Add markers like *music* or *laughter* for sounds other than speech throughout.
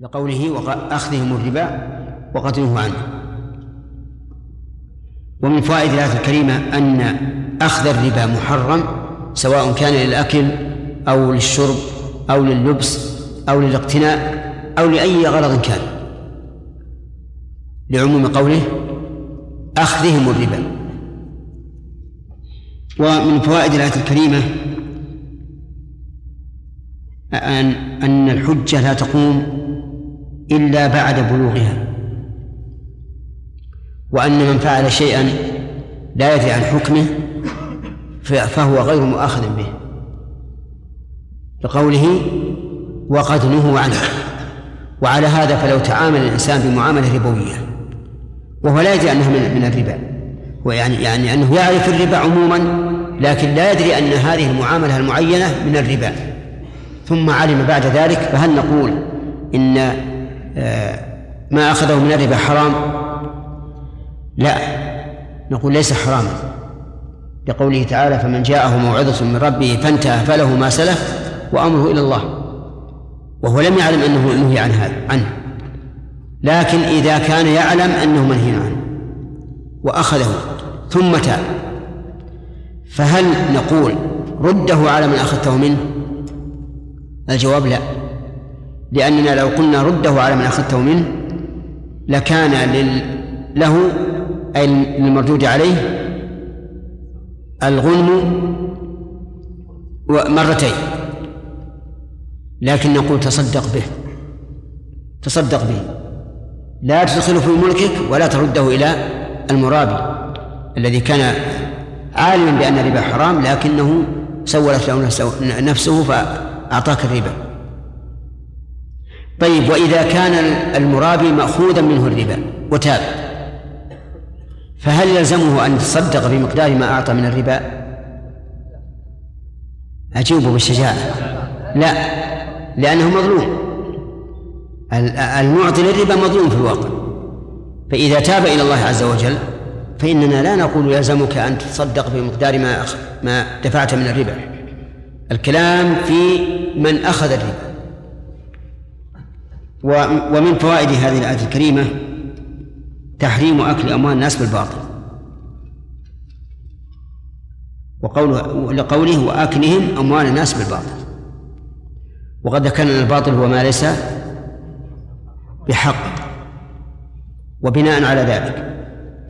لقوله أخذهم الربا وقتله عنه. ومن فوائد الآية الكريمة أن أخذ الربا محرم سواء كان للأكل أو للشرب أو لللبس أو للاقتناء أو لأي غرض كان. لعموم قوله أخذهم الربا. ومن فوائد الآية الكريمة أن أن الحجة لا تقوم إلا بعد بلوغها. وأن من فعل شيئا لا يدري عن حكمه فهو غير مؤاخذ به. لقوله وقد نهوا عنه. وعلى هذا فلو تعامل الإنسان بمعاملة ربوية. وهو لا يدري أنها من الربا. ويعني يعني أنه يعرف الربا عموما لكن لا يدري أن هذه المعاملة المعينة من الربا. ثم علم بعد ذلك فهل نقول إن ما أخذه من الربا حرام؟ لا. نقول ليس حراما. لقوله تعالى فمن جاءه موعظة من ربه فانتهى فله ما سلف وأمره إلى الله. وهو لم يعلم أنه نهي عن هذا عنه. لكن إذا كان يعلم أنه منهي عنه وأخذه ثم تاب فهل نقول رده على من أخذته منه؟ الجواب لا. لأننا لو قلنا رده على من أخذته منه لكان لل... له أي للمردود عليه الغنم مرتين. لكن نقول تصدق به. تصدق به. لا تدخله في ملكك ولا ترده إلى المرابي الذي كان عالما بأن الربا حرام لكنه سولت له نفسه فأعطاك الربا. طيب وإذا كان المرابي مأخوذا منه الربا وتاب فهل يلزمه أن يتصدق بمقدار ما أعطى من الربا؟ أجيبه بالشجاعة. لا لأنه مظلوم. المعطي للربا مظلوم في الواقع. فإذا تاب إلى الله عز وجل فإننا لا نقول يلزمك أن تتصدق بمقدار ما ما دفعت من الربا. الكلام في من أخذ الربا. ومن فوائد هذه الآية الكريمة تحريم أكل أموال الناس بالباطل. وقوله لقوله وأكلهم أموال الناس بالباطل. وقد ذكرنا الباطل هو ما ليس بحق. وبناء على ذلك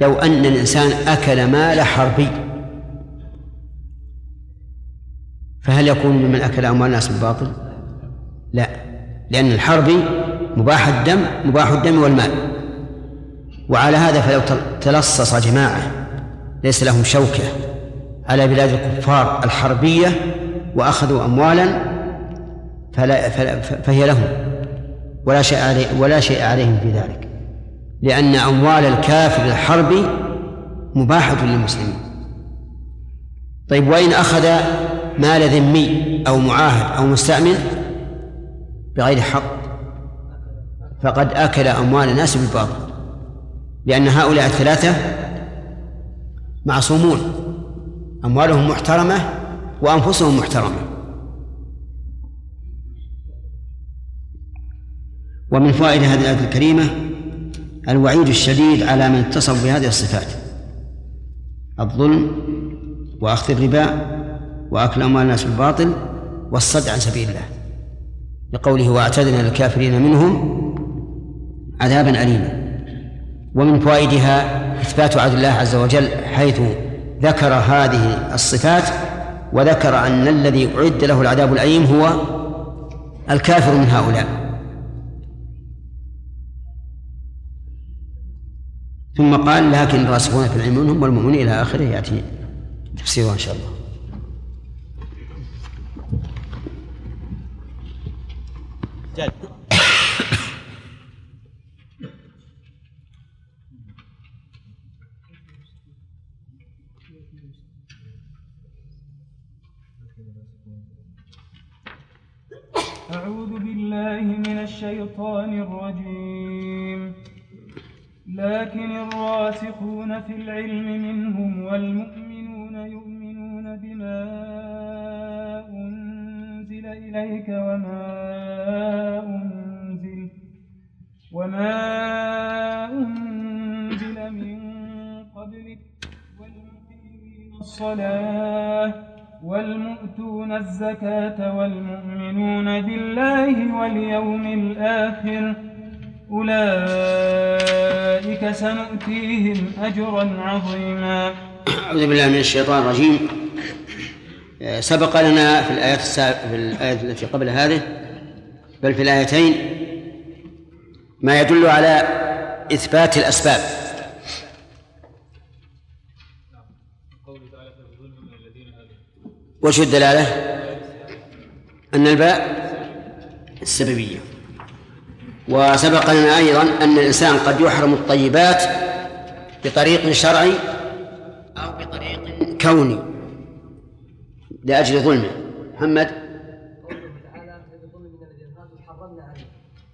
لو أن الإنسان أكل مال حربي فهل يكون ممن أكل أموال الناس بالباطل؟ لا لأن الحربي مباح الدم مباح الدم والمال وعلى هذا فلو تلصص جماعة ليس لهم شوكة على بلاد الكفار الحربية وأخذوا أموالا فلا فلا فهي لهم. ولا شيء عليه ولا شيء عليهم في ذلك. لأن أموال الكافر الحربي مباحة للمسلمين. طيب وإن أخذ مال ذمي أو معاهد أو مستأمن بغير حق فقد أكل أموال الناس بالباطل لأن هؤلاء الثلاثة معصومون. أموالهم محترمة وأنفسهم محترمة. ومن فوائد هذه الآية الكريمة الوعيد الشديد على من اتصف بهذه الصفات. الظلم وأخذ الربا وأكل أموال الناس بالباطل والصد عن سبيل الله. لقوله وأعتدنا للكافرين منهم عذابا أليما. ومن فوائدها إثبات عدل الله عز وجل حيث ذكر هذه الصفات وذكر أن الذي أعد له العذاب الأليم هو الكافر من هؤلاء. ثم قال لكن الراسخون في العلم منهم والمؤمنون إلى آخره. يأتي تفسيره إن شاء الله. جد بالله من الشيطان الرجيم. لكن الراسخون في العلم منهم والمؤمنون يؤمنون بما أنزل إليك وما أنزل وما أنزل من قبلك والمقيمين الصلاة والمؤتون الزكاة والمؤمنون بالله واليوم الآخر أولئك سنؤتيهم أجرا عظيما. *coughs* أعوذ بالله من الشيطان الرجيم. سبق لنا في الآيات في الآية التي قبل هذه بل في الآيتين ما يدل على إثبات الأسباب. وش الدلالة؟ أن الباء السببية وسبق لنا أيضا أن الإنسان قد يحرم الطيبات بطريق شرعي أو بطريق كوني لأجل ظلمه محمد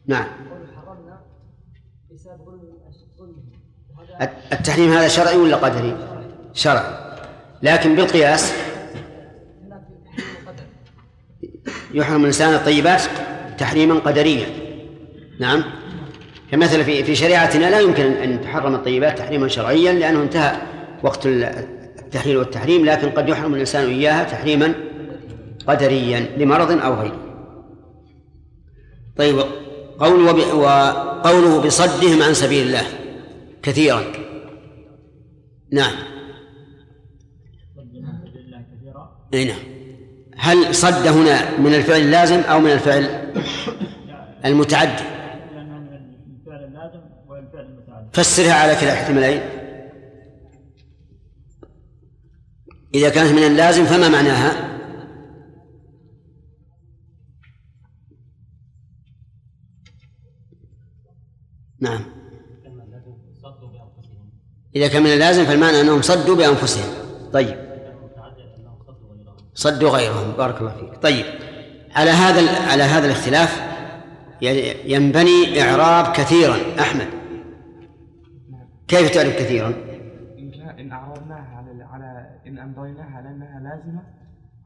نعم التحريم هذا شرعي ولا قدري؟ شرعي لكن بالقياس يحرم الإنسان الطيبات تحريما قدريا. نعم. كمثل في في شريعتنا لا يمكن أن تحرم الطيبات تحريما شرعيا لأنه انتهى وقت التحليل والتحريم لكن قد يحرم الإنسان إياها تحريما قدريا لمرض أو غيره. طيب قوله وقوله بصدهم عن سبيل الله كثيرا. نعم. أي نعم. هل صد هنا من الفعل اللازم أو من الفعل المتعدي فسرها على كلا الاحتمالين إذا كانت من اللازم فما معناها؟ نعم. إذا كان من اللازم فالمعنى أنهم صدوا بأنفسهم. طيب. صدوا غيرهم بارك الله فيك. طيب على هذا على هذا الاختلاف ينبني إعراب كثيرا. أحمد كيف تعرف كثيرا؟ إن أعرضناها على على إن أمضيناها على أنها لازمة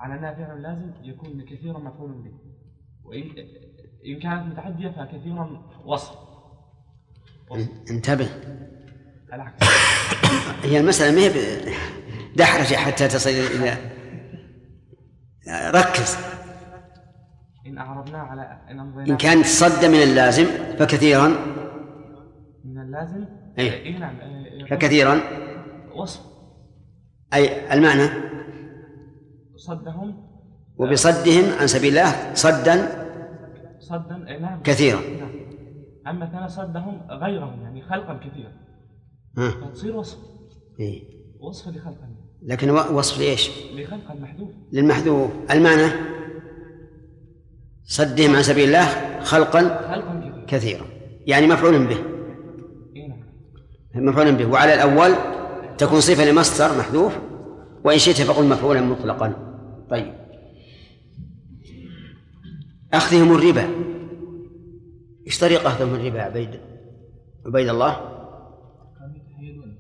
على أنها فعل لازم يكون كثيرا مفعول به. وإن إن كانت متعدية فكثيرا وصف انتبه. العكس. هي المسألة ما هي دحرجة حتى تصل إلى ركز. إن أعرضنا على إن إن كانت صد من اللازم فكثيرا. من اللازم؟ أي إيه نعم. فكثيرا. وصف. أي المعنى؟ صدهم. وبصدهم عن سبيل الله صدا صدا نعم. كثيرا. نعم. أما كان صدهم غيرهم يعني خلقا كثيرا. فتصير وصف. إيه؟ وصف لخلقا. لكن وصف لإيش؟ لخلق المحذوف. للمحذوف. المعنى؟ صدهم عن سبيل الله خلقا خلقا كثيرا. يعني مفعول به. إيه نعم. مفعول به. وعلى الأول تكون صفة لمصدر محذوف وإن شئت فقل مفعولا مطلقا. طيب. أخذهم الربا. إيش طريقة أخذهم الربا عبيد عبيد الله؟ كانوا يتحيلون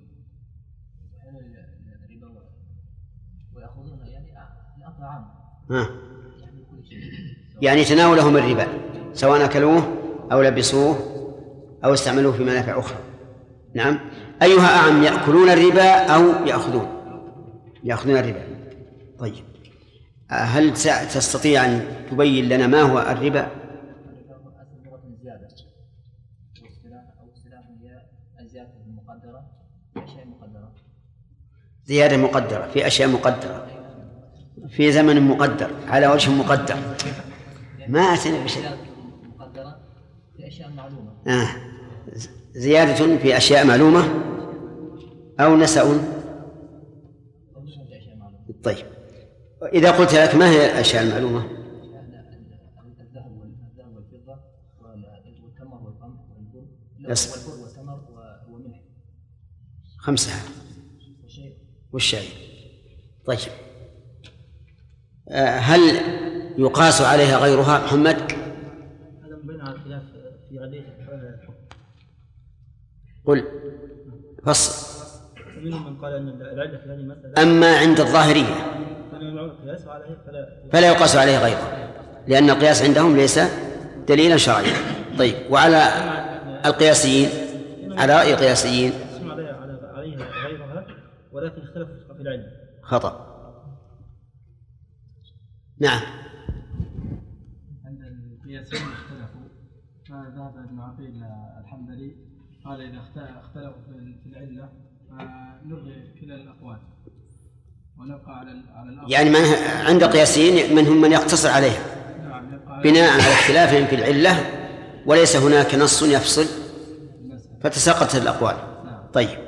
الربا ويأخذون يعني الأخذ عام ها يعني تناولهم الربا سواء أكلوه أو لبسوه أو استعملوه في منافع أخرى. نعم. أيها أعم يأكلون الربا أو يأخذون؟ يأخذون الربا. طيب. هل تستطيع أن تبين لنا ما هو الربا؟ زيادة مقدرة في أشياء مقدرة. في زمن مقدر على وجه مقدر. ما أتينا بشيء. مقدرة في أشياء معلومة. آه. زيادة في أشياء معلومة أو نسأ. طيب. إذا قلت لك ما هي الأشياء المعلومة؟ والتمر خمسة. والشاي. طيب. هل يقاس عليها غيرها محمد؟ هذا الخلاف في الحكم قل. فصل. منهم من قال ان العله في هذه المساله أما عند الظاهرية. فلا يقاس عليه غيره لأن القياس عندهم ليس دليلا شرعيا. طيب وعلى القياسيين؟ على رأي القياسيين. عليها غيرها ولكن اختلف في العلم. خطأ. نعم. عند القياسين اختلفوا. فذهب ابن عقيل الحنبلي قال إذا اخت- اختلفوا في العلة فنلغي كلا الأقوال. ونبقى على على يعني من عند قياسيين منهم من يقتصر عليها. نعم بناء على اختلافهم في العلة وليس هناك نص يفصل. فتساقطت الأقوال. نعم. طيب.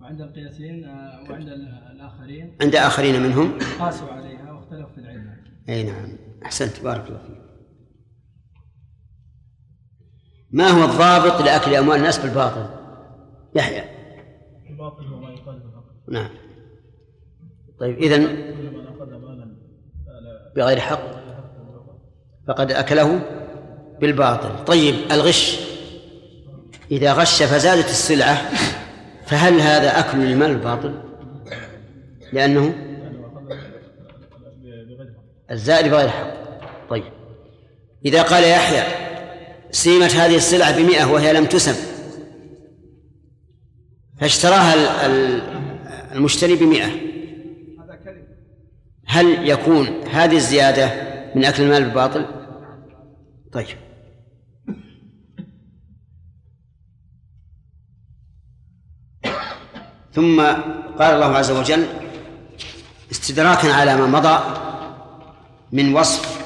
وعند القياسين آه، وعند ال- الآخرين. عند آخرين منهم. قاسوا عليها واختلفوا في العله أي نعم. أحسنت. بارك الله فيك. ما هو الضابط لأكل أموال الناس بالباطل؟ يحيى. الباطل هو ما يقال بالحق. نعم. طيب مالا بغير حق. فقد أكله بالباطل. طيب الغش. إذا غش فزادت السلعة فهل هذا أكل للمال الباطل؟ لأنه الزائد بغير حق. طيب. إذا قال يحيى سيمت هذه السلعة بمئة وهي لم تسم. فاشتراها ال- ال- المشتري بمئة. هل يكون هذه الزيادة من أكل المال بالباطل؟ طيب. ثم قال الله عز وجل استدراكا على ما مضى من وصف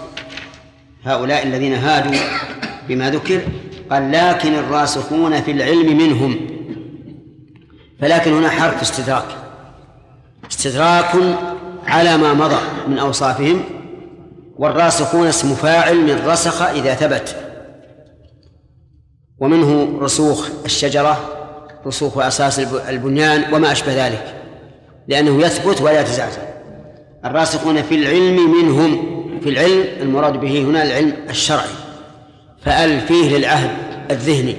هؤلاء الذين هادوا بما ذكر قال لكن الراسخون في العلم منهم. فلكن هنا حرف استدراك. استدراك على ما مضى من أوصافهم والراسخون اسم فاعل من رسخ إذا ثبت. ومنه رسوخ الشجرة رسوخ أساس الب- البنيان وما أشبه ذلك. لأنه يثبت ولا يتزعزع. الراسخون في العلم منهم. في العلم المراد به هنا العلم الشرعي. فأل فيه للعهد الذهني.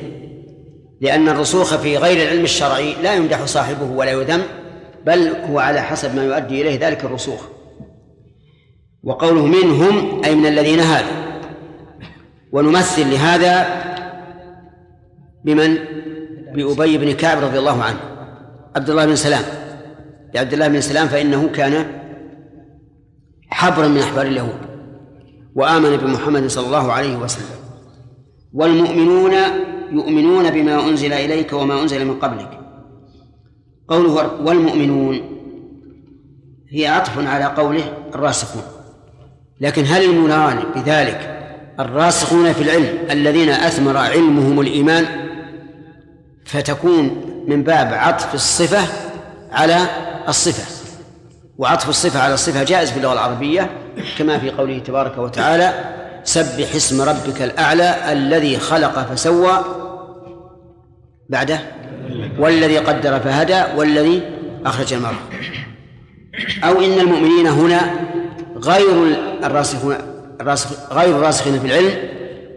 لأن الرسوخ في غير العلم الشرعي لا يمدح صاحبه ولا يذم بل هو على حسب ما يؤدي إليه ذلك الرسوخ. وقوله منهم أي من الذين هادوا. ونمثل لهذا بمن؟ بأبي بن كعب رضي الله عنه. عبد الله بن سلام. لعبد الله بن سلام فإنه كان حبرا من أحبار اليهود وآمن بمحمد صلى الله عليه وسلم. والمؤمنون يؤمنون بما أنزل إليك وما أنزل من قبلك. قوله والمؤمنون هي عطف على قوله الراسخون. لكن هل المراد بذلك الراسخون في العلم الذين أثمر علمهم الإيمان؟ فتكون من باب عطف الصفة على الصفة. وعطف الصفة على الصفة جائز في اللغة العربية كما في قوله تبارك وتعالى سبح اسم ربك الأعلى الذي خلق فسوى بعده والذي قدر فهدى والذي أخرج المرء. أو إن المؤمنين هنا غير الراسخون الراسخ غير الراسخين في العلم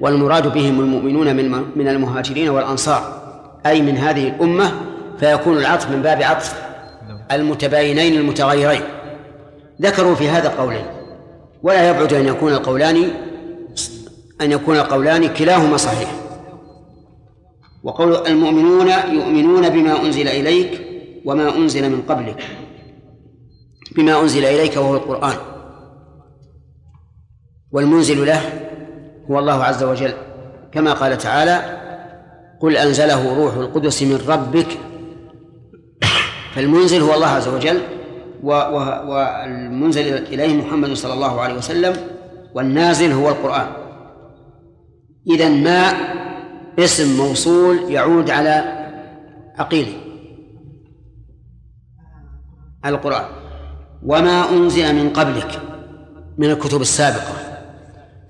والمراد بهم المؤمنون من من المهاجرين والأنصار أي من هذه الأمة فيكون العطف من باب عطف المتباينين المتغيرين. ذكروا في هذا قولين. ولا يبعد أن يكون القولان أن يكون القولان كلاهما صحيح. وقول المؤمنون يؤمنون بما أنزل إليك وما أنزل من قبلك. بما أنزل إليك وهو القرآن. والمنزل له هو الله عز وجل. كما قال تعالى قل أنزله روح القدس من ربك. فالمنزل هو الله عز وجل. والمنزل إليه محمد صلى الله عليه وسلم والنازل هو القرآن. إذا ما اسم موصول يعود على عقيله القرآن. وما أنزل من قبلك من الكتب السابقة.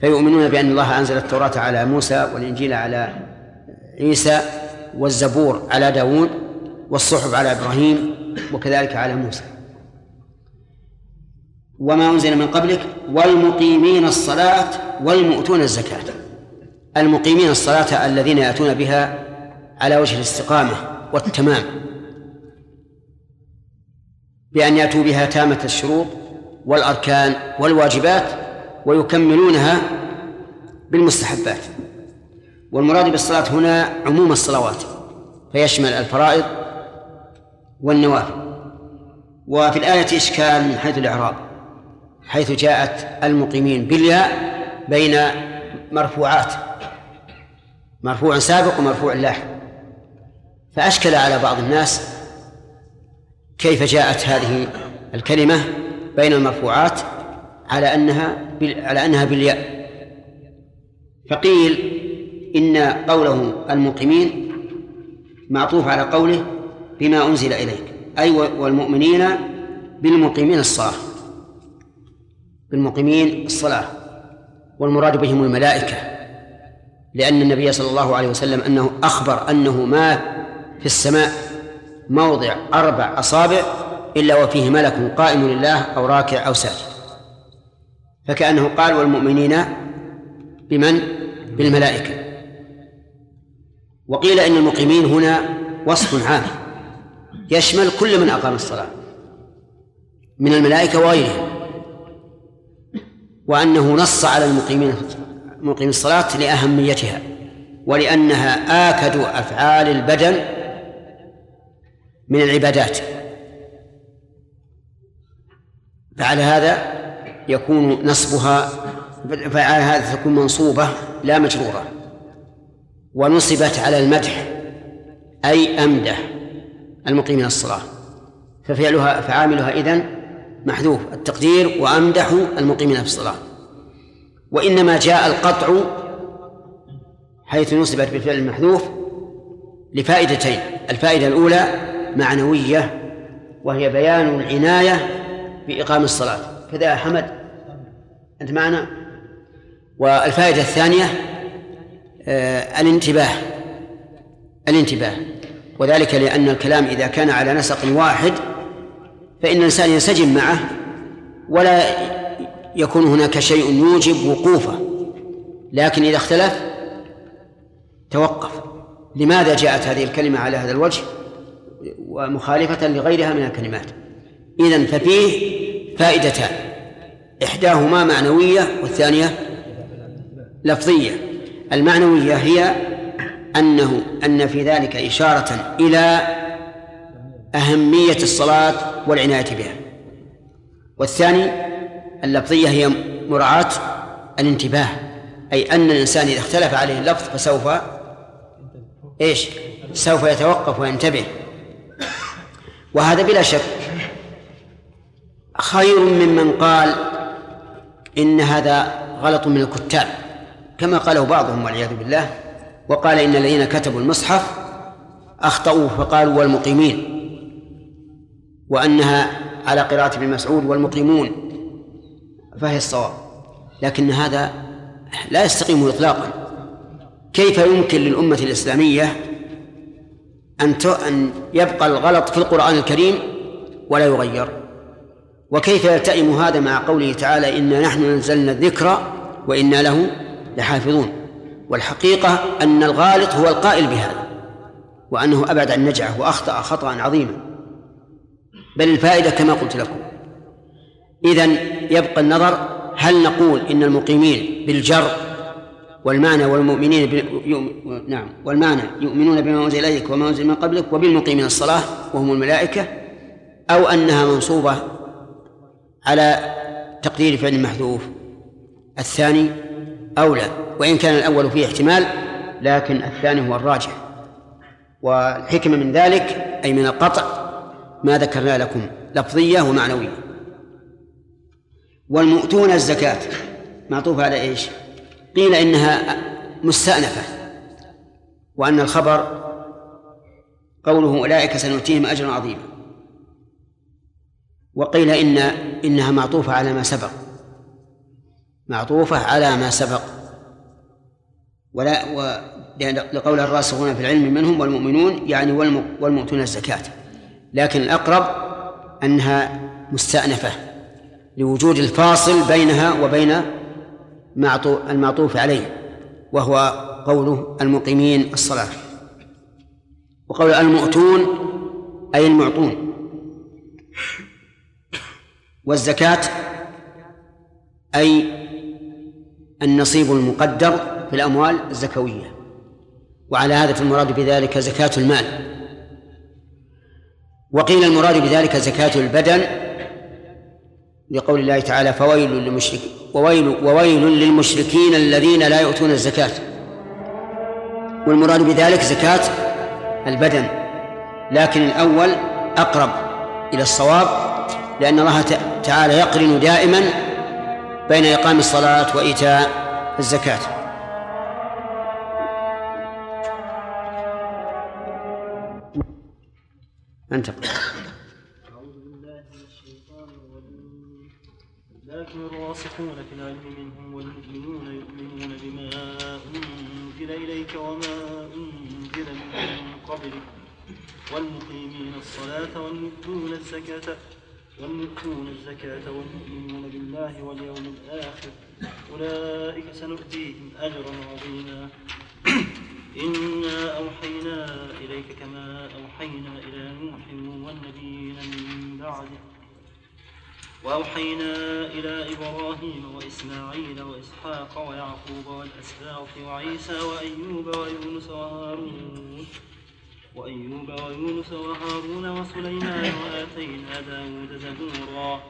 فيؤمنون بأن الله أنزل التوراة على موسى والإنجيل على عيسى والزبور على داود والصحف على إبراهيم وكذلك على موسى. وما أنزل من قبلك والمقيمين الصلاة والمؤتون الزكاة. المقيمين الصلاة الذين يأتون بها على وجه الاستقامة والتمام. بأن يأتوا بها تامة الشروط والأركان والواجبات ويكملونها بالمستحبات. والمراد بالصلاة هنا عموم الصلوات فيشمل الفرائض والنوافل. وفي الآية إشكال من حيث الإعراب. حيث جاءت المقيمين بالياء بين مرفوعات مرفوع سابق ومرفوع لاحق. فأشكل على بعض الناس كيف جاءت هذه الكلمة بين المرفوعات على أنها على أنها بالياء. فقيل إن قوله المقيمين معطوف على قوله بما أنزل إليك أي والمؤمنين بالمقيمين الصلاة. بالمقيمين الصلاة والمراد بهم الملائكة لأن النبي صلى الله عليه وسلم أنه أخبر أنه ما في السماء موضع أربع أصابع إلا وفيه ملك قائم لله أو راكع أو ساجد. فكأنه قال والمؤمنين بمن؟ بالملائكة. وقيل إن المقيمين هنا وصف عام يشمل كل من أقام الصلاة من الملائكة وغيرهم. وأنه نص على المقيمين مقيم الصلاة لأهميتها ولأنها آكد أفعال البدن من العبادات. فعلى هذا يكون نصبها فعلى هذا تكون منصوبة لا مجرورة. ونصبت على المدح أي أمدح المقيمين الصلاة ففعلها فعاملها إذن محذوف التقدير وأمدح المقيمين في الصلاة. وإنما جاء القطع حيث نصبت بالفعل المحذوف لفائدتين الفائدة الأولى معنوية وهي بيان العناية بإقام الصلاة. كذا يا حمد أنت معنا؟ والفائدة الثانية آه الانتباه الانتباه. وذلك لأن الكلام إذا كان على نسق واحد فإن الإنسان ينسجم معه ولا يكون هناك شيء يوجب وقوفه لكن إذا اختلف توقف. لماذا جاءت هذه الكلمة على هذا الوجه؟ ومخالفة لغيرها من الكلمات. إذن ففيه فائدتان. إحداهما معنوية والثانية لفظية. المعنوية هي أنه أن في ذلك إشارة إلى أهمية الصلاة والعناية بها. والثاني اللفظية هي مراعاة الانتباه أي أن الإنسان إذا اختلف عليه اللفظ فسوف إيش؟ سوف يتوقف وينتبه. وهذا بلا شك خير ممن قال إن هذا غلط من الكتاب كما قاله بعضهم والعياذ بالله. وقال إن الذين كتبوا المصحف أخطأوا فقالوا والمقيمين وأنها على قراءة ابن مسعود والمقيمون فهي الصواب. لكن هذا لا يستقيم إطلاقا. كيف يمكن للأمة الإسلامية أن أن يبقى الغلط في القرآن الكريم ولا يغير؟ وكيف يلتئم هذا مع قوله تعالى إنا نحن نزلنا الذكر وإنا له لحافظون؟ والحقيقة أن الغالط هو القائل بهذا وأنه أبعد عن نجعه وأخطأ خطأ عظيما. بل الفائدة كما قلت لكم إذا يبقى النظر هل نقول إن المقيمين بالجر والمعنى والمؤمنين. نعم والمعنى يؤمنون بما أنزل إليك وما أنزل من قبلك وبالمقيمين الصلاة وهم الملائكة أو أنها منصوبة على تقدير فعل محذوف الثاني أولى وإن كان الأول فيه احتمال لكن الثاني هو الراجح والحكمة من ذلك أي من القطع ما ذكرنا لكم لفظية ومعنوية والمؤتون الزكاة معطوفة على إيش؟ قيل إنها مستأنفة. وأن الخبر قوله أولئك سنؤتيهم أجرا عظيما. وقيل إن إنها معطوفة على ما سبق. معطوفة على ما سبق. ولا و لقول الراسخون في العلم منهم والمؤمنون يعني والمؤتون الزكاة. لكن الأقرب أنها مستأنفة لوجود الفاصل بينها وبين المعطوف عليه وهو قوله المقيمين الصلاة. وقول المؤتون أي المعطون. والزكاة أي النصيب المقدر في الأموال الزكوية. وعلى هذا فالمراد بذلك زكاة المال. وقيل المراد بذلك زكاة البدن لقول الله تعالى فويل للمشركين وويل وويل للمشركين الذين لا يؤتون الزكاة. والمراد بذلك زكاة البدن. لكن الأول أقرب إلى الصواب لأن الله تعالى يقرن دائما بين إقام الصلاة وإيتاء الزكاة. أنت. أعوذ بالله من الشيطان الرجيم. لكن الراسخون في العلم منهم والمؤمنون يؤمنون بما أنزل إليك وما أنزل من قبلك. والمقيمين الصلاة والمؤتون الزكاة. والمؤتون الزكاة والمؤمنون بالله واليوم الآخر. أولئك سنؤتيهم أجرا عظيما. إنا أوحينا إليك كما أوحينا إلى نوح والنبيين من بعده. وأوحينا إلى إبراهيم وإسماعيل وإسحاق ويعقوب والأسباط وعيسى وأيوب ويونس وهارون وأيوب ويونس وهارون وسليمان وآتينا داود زبورا.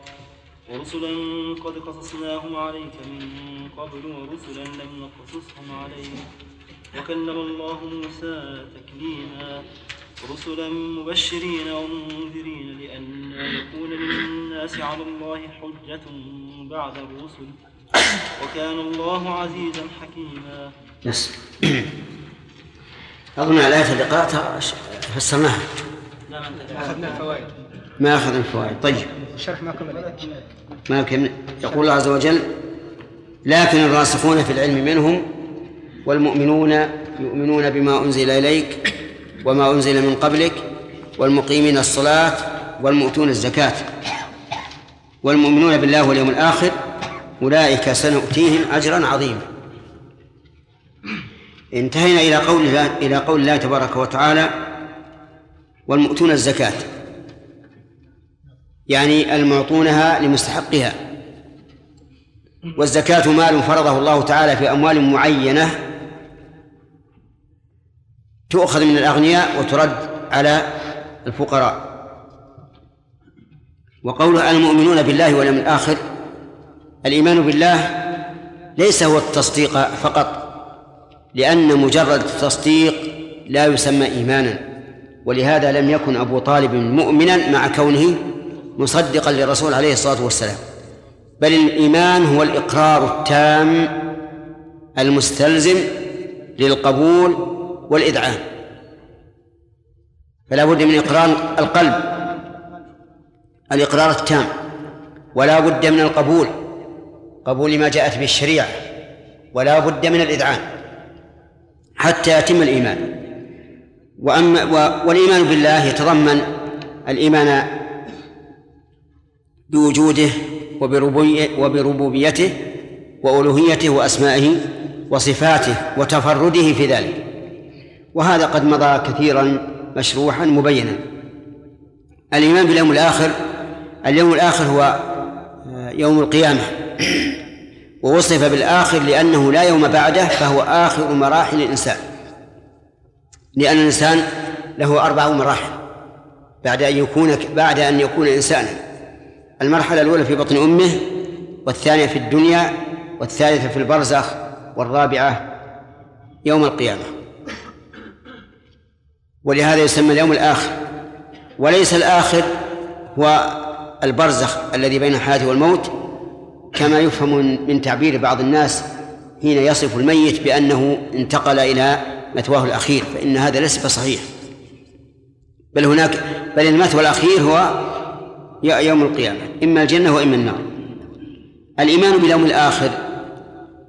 ورسلا قد قصصناهم عليك من قبل ورسلا لم نقصصهم عليك. وكلم الله موسى تكليما رسلا مبشرين ومنذرين لئلا يكون للناس على الله حجة بعد الرسل. وكان الله عزيزا حكيما. بس أظن الآية اللي قرأتها فسرناها. أخذنا الفوائد ما أخذنا الفوائد طيب. الشرح ما كمل ما كمل يقول الله عز وجل لكن الراسخون في العلم منهم والمؤمنون يؤمنون بما أنزل إليك وما أنزل من قبلك والمقيمين الصلاة والمؤتون الزكاة. والمؤمنون بالله واليوم الآخر أولئك سنؤتيهم أجرا عظيما. انتهينا إلى قول إلى قول الله تبارك وتعالى والمؤتون الزكاة. يعني المعطونها لمستحقها. والزكاة مال فرضه الله تعالى في أموال معينة تؤخذ من الأغنياء وترد على الفقراء. وقوله المؤمنون بالله واليوم الآخر الإيمان بالله ليس هو التصديق فقط لأن مجرد التصديق لا يسمى إيمانا ولهذا لم يكن أبو طالب مؤمنا مع كونه مصدقا للرسول عليه الصلاة والسلام. بل الإيمان هو الإقرار التام المستلزم للقبول والإذعان فلا بد من إقرار القلب. الإقرار التام. ولا بد من القبول. قبول ما جاءت به الشريعة. ولا بد من الإذعان حتى يتم الإيمان. وأما والإيمان بالله يتضمن الإيمان بوجوده وبربوبيته وألوهيته وأسمائه وصفاته وتفرده في ذلك. وهذا قد مضى كثيرا مشروحا مبينا. الإيمان باليوم الآخر اليوم الآخر هو يوم القيامة. *clears throat* ووصف بالآخر لأنه لا يوم بعده فهو آخر مراحل الإنسان. لأن الإنسان له أربع مراحل بعد أن يكون بعد أن يكون إنسانا. المرحلة الأولى في بطن أمه والثانية في الدنيا والثالثة في البرزخ والرابعة يوم القيامة. ولهذا يسمى اليوم الآخر. وليس الآخر هو البرزخ الذي بين الحياة والموت كما يفهم من تعبير بعض الناس حين يصف الميت بأنه انتقل إلى مثواه الأخير فإن هذا ليس بصحيح. بل هناك بل المثوى الأخير هو يوم القيامة إما الجنة وإما النار. الإيمان باليوم الآخر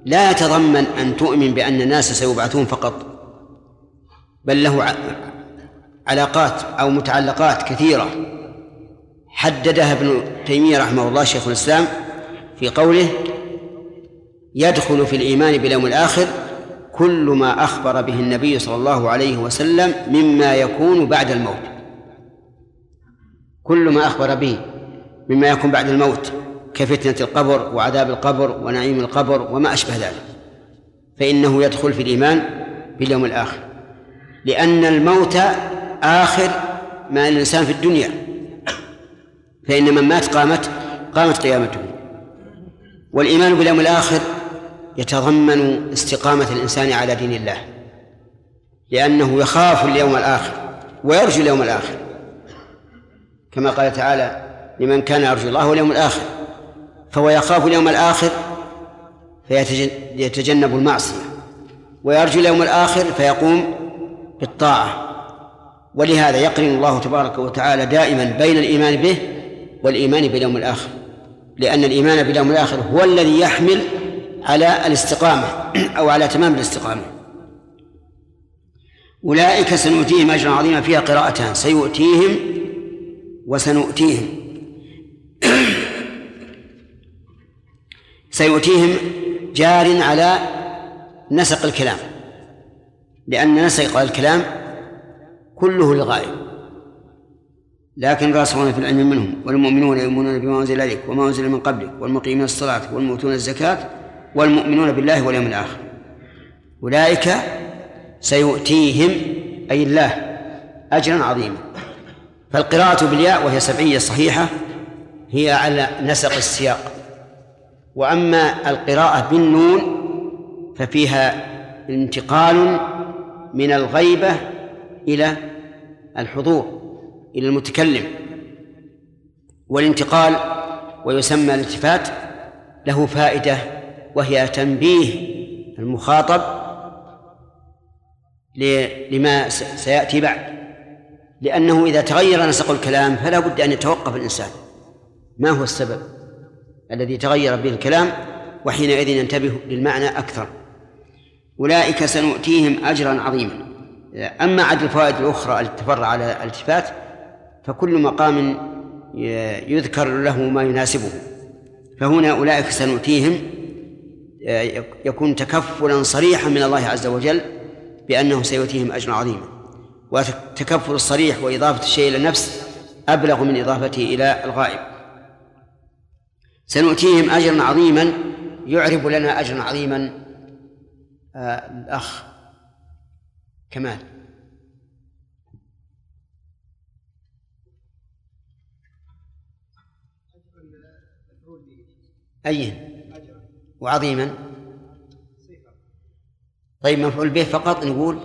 لا يتضمن أن تؤمن بأن الناس سيبعثون فقط بل له علاقات أو متعلقات كثيرة. حددها ابن تيمية رحمه الله شيخ الإسلام في قوله يدخل في الإيمان باليوم الآخر كل ما أخبر به النبي صلى الله عليه وسلم مما يكون بعد الموت. كل ما أخبر به مما يكون بعد الموت كفتنة القبر وعذاب القبر ونعيم القبر وما أشبه ذلك. فإنه يدخل في الإيمان باليوم الآخر. لأن الموت آخر ما الإنسان في الدنيا فإن من مات قامت قامت قيامته. والإيمان باليوم الآخر يتضمن استقامة الإنسان على دين الله لأنه يخاف اليوم الآخر ويرجو اليوم الآخر. كما قال تعالى لمن كان يرجو الله واليوم الآخر فهو يخاف اليوم الآخر فيتجنب المعصية ويرجو اليوم الآخر فيقوم بالطاعة. ولهذا يقرن الله تبارك وتعالى دائما بين الإيمان به والإيمان باليوم الآخر لأن الإيمان باليوم الآخر هو الذي يحمل على الاستقامة أو على تمام الاستقامة. أولئك سنؤتيهم أجرا عظيما فيها قراءتان سيؤتيهم وسنؤتيهم. *clears throat* سيؤتيهم جار على نسق الكلام لأن نسق الكلام كله للغائب لكن الراسخون في العلم منهم والمؤمنون يؤمنون بما أنزل إليك وما أنزل من قبلك والمقيمين الصلاة والمؤتون الزكاة والمؤمنون بالله واليوم الآخر. أولئك سيؤتيهم أي الله أجرا عظيما. فالقراءة بالياء وهي سبعية صحيحة هي على نسق السياق. وأما القراءة بالنون ففيها انتقال من الغيبة إلى الحضور إلى المتكلم. والانتقال ويسمى الالتفات له فائدة وهي تنبيه المخاطب لما سيأتي بعد. لأنه إذا تغير نسق الكلام فلا بد أن يتوقف الإنسان. ما هو السبب الذي تغير به الكلام؟ وحينئذ ينتبه للمعنى أكثر. أولئك سنؤتيهم أجرا عظيما. أما عد الفوائد الأخرى التي على الالتفات فكل مقام يذكر له ما يناسبه. فهنا أولئك سنؤتيهم يكون تكفلا صريحا من الله عز وجل بأنه سيؤتيهم أجرا عظيما. والتكفل الصريح وإضافة الشيء إلى النفس أبلغ من إضافته إلى الغائب. سنؤتيهم أجرا عظيما يعرب لنا أجرا عظيما آه الأخ كمال. أي. وعظيما. طيب مفعول به فقط نقول.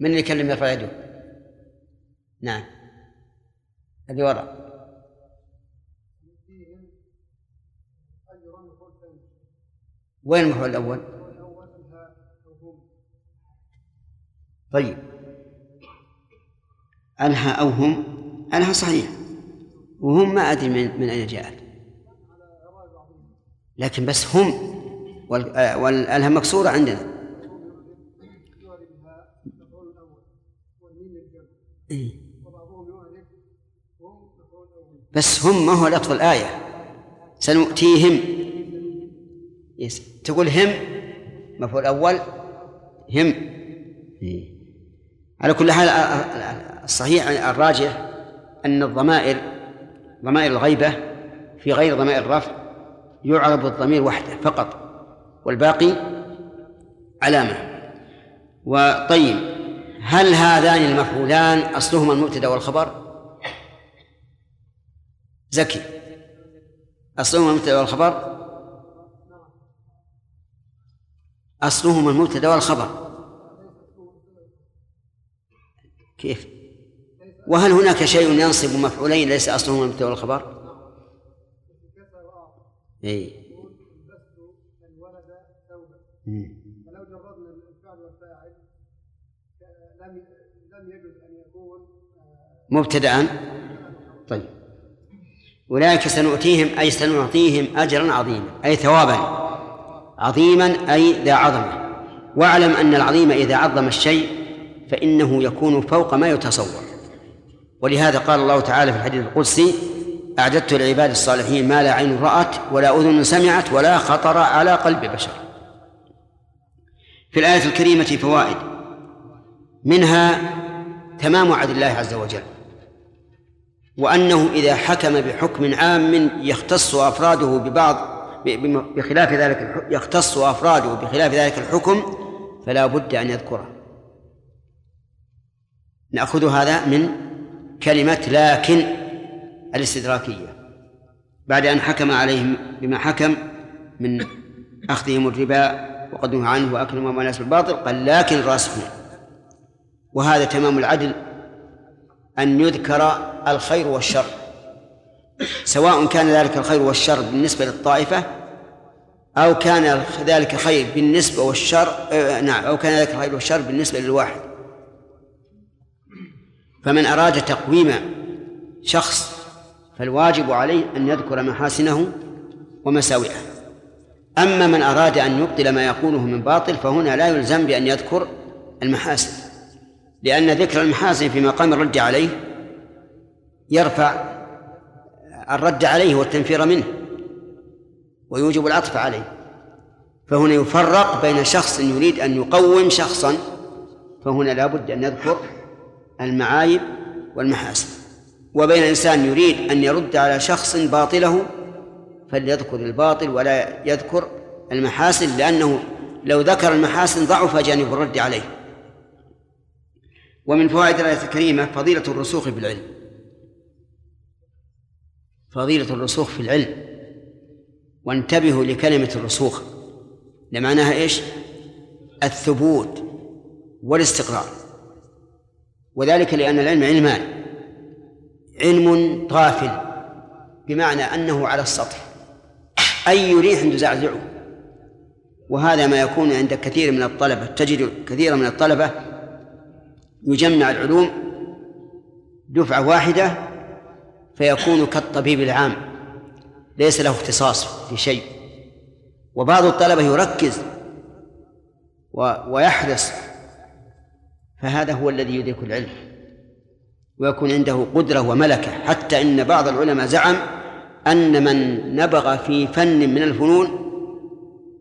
من اللي يكلم يرفع يده؟ نعم. اللي وراء. وين المفعول الأول؟ طيب. أنها أو هم؟ أنها صحيح. وهم ما أدري من, من أين جاءت. لكن بس هم. والألها مكسورة عندنا. إيه. بس هم ما هو لفظ الآية. سنؤتيهم. يس. تقول هم مفعول الأول هم إيه. على كل حال الصحيح الراجح أن الضمائر ضمائر الغيبة في غير ضمائر الرفع يعرب الضمير وحده فقط والباقي علامة وطيب هل هذان المفعولان أصلهما المبتدأ والخبر؟ زكي أصلهما المبتدأ والخبر؟ أصلهما المبتدأ والخبر. كيف؟ وهل هناك شيء ينصب مفعولين ليس أصلهما المبتدأ والخبر؟ أي. فلو جردنا والفاعل لم لم ان يكون مبتدأ. طيب. أولئك سنؤتيهم أي سنعطيهم أجرا عظيما أي ثوابا. عظيما أي ذا عظمة. واعلم أن العظيم إذا عظم الشيء فإنه يكون فوق ما يتصور. ولهذا قال الله تعالى في الحديث القدسي أعددت لعباد الصالحين ما لا عين رأت ولا أذن سمعت ولا خطر على قلب بشر. في الآية الكريمة فوائد منها تمام وعد الله عز وجل وأنه إذا حكم بحكم عام يختص أفراده ببعض بخلاف ذلك يختص أفراده بخلاف ذلك الحكم فلا بد أن يذكره. نأخذ هذا من كلمة لكن الاستدراكية. بعد أن حكم عليهم بما حكم من أخذهم الربا وقدمه عنه وأكلهم أموال الناس بالباطل قال لكن الراسخون وهذا تمام العدل أن يذكر الخير والشر. سواء كان ذلك الخير والشر بالنسبة للطائفة أو كان ذلك خير بالنسبة والشر آه نعم أو كان ذلك الخير والشر بالنسبة للواحد. فمن أراد تقويم شخص فالواجب عليه أن يذكر محاسنه ومساوئه. أما من أراد أن يبطل ما يقوله من باطل فهنا لا يلزم بأن يذكر المحاسن لأن ذكر المحاسن في مقام الرد عليه يرفع الرد عليه والتنفير منه ويوجب العطف عليه. فهنا يفرق بين شخص يريد أن يقوم شخصا فهنا لا بد أن يذكر المعايب والمحاسن. وبين إنسان يريد أن يرد على شخص باطله فليذكر الباطل ولا يذكر المحاسن لأنه لو ذكر المحاسن ضعف جانب الرد عليه. ومن فوائد الآية الكريمة فضيلة الرسوخ في العلم. فضيلة الرسوخ في العلم. وانتبهوا لكلمة الرسوخ. لمعناها إيش؟ الثبوت والاستقرار. وذلك لأن العلم علمان. علم طافل بمعنى أنه على السطح. أي ريح تزعزعه. وهذا ما يكون عند كثير من الطلبة. تجد كثيرا من الطلبة يجمع العلوم دفعة واحدة فيكون كالطبيب العام. ليس له اختصاص في شيء. وبعض الطلبة يركز ويحرص. فهذا هو الذي يدرك العلم. ويكون عنده قدرة وملكة. حتى إن بعض العلماء زعم أن من نبغ في فن من الفنون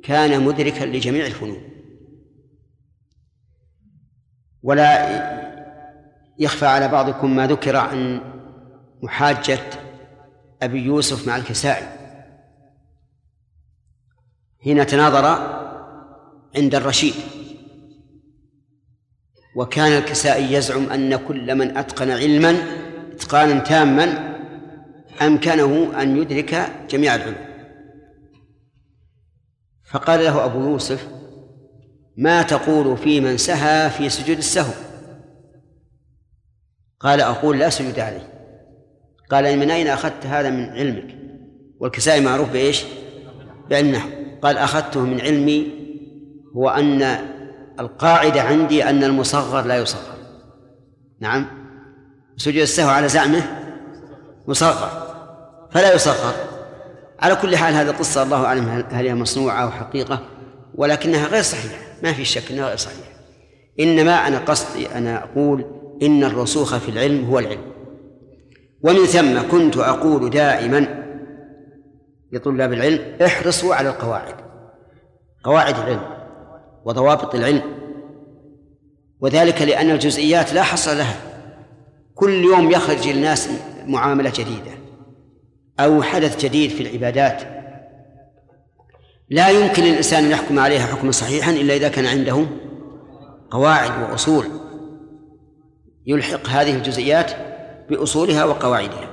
كان مدركا لجميع الفنون. ولا يخفى على بعضكم ما ذكر عن محاجة أبي يوسف مع الكسائي. حين تناظر عند الرشيد. وكان الكسائي يزعم أن كل من أتقن علما إتقانا تاما أمكنه أن يدرك جميع العلوم. فقال له أبو يوسف ما تقول في من سهى في سجود السهو؟ قال أقول لا سجود عليه. قال من أين أخذت هذا من علمك؟ والكسائي معروف بإيش؟ نحو قال أخذته من علمي هو أن القاعدة عندي أن المصغر لا يصغر. نعم. سجود السهو على زعمه مصغر فلا يصغر. على كل حال هذه القصة الله أعلم هل هي مصنوعة أو حقيقة ولكنها غير صحيحة. ما في شك أنها غير صحيحة. إنما أنا قصدي أنا أقول إن الرسوخ في العلم هو العلم. ومن ثم كنت أقول دائما لطلاب العلم احرصوا على القواعد قواعد العلم وضوابط العلم وذلك لأن الجزئيات لا حصر لها. كل يوم يخرج الناس معاملة جديدة أو حدث جديد في العبادات. لا يمكن للإنسان أن يحكم عليها حكما صحيحا إلا إذا كان عنده قواعد وأصول يلحق هذه الجزئيات بأصولها وقواعدها.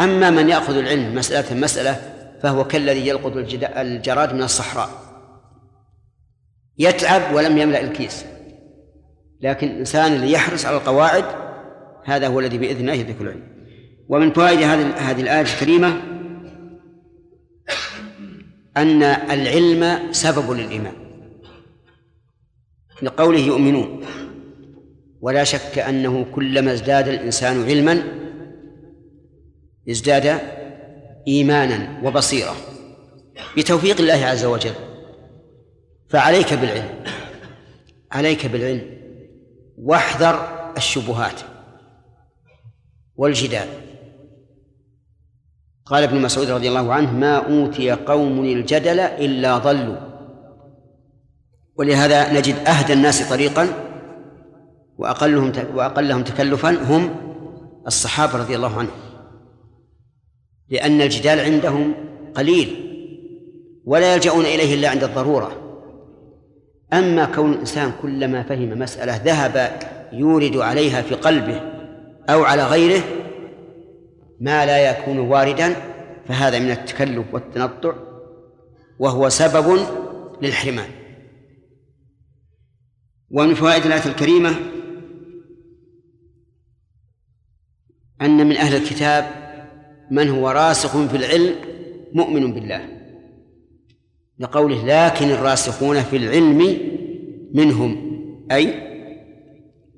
أما من يأخذ العلم مسألة مسألة فهو كالذي يلقط الجراد من الصحراء. يتعب ولم يملأ الكيس. لكن الإنسان اللي يحرص على القواعد هذا هو الذي بإذن الله يدرك العلم. ومن فوائد هذه هذه الآية الكريمة أن العلم سبب للإيمان. لقوله يؤمنون. ولا شك أنه كلما ازداد الإنسان علما ازداد إيمانا وبصيرة بتوفيق الله عز وجل. فعليك بالعلم عليك بالعلم. واحذر الشبهات والجدال. قال ابن مسعود رضي الله عنه ما أوتي قوم الجدل إلا ضلوا. ولهذا نجد أهدى الناس طريقا وأقلهم وأقلهم تكلفا هم الصحابة رضي الله عنهم. لأن الجدال عندهم قليل ولا يلجؤون إليه إلا عند الضرورة. أما كون الإنسان كلما فهم مسألة ذهب يورد عليها في قلبه أو على غيره ما لا يكون واردا فهذا من التكلف والتنطع وهو سبب للحرمان. ومن فوائد الآية الكريمة أن من أهل الكتاب من هو راسخ في العلم مؤمن بالله. لقوله لكن الراسخون في العلم منهم أي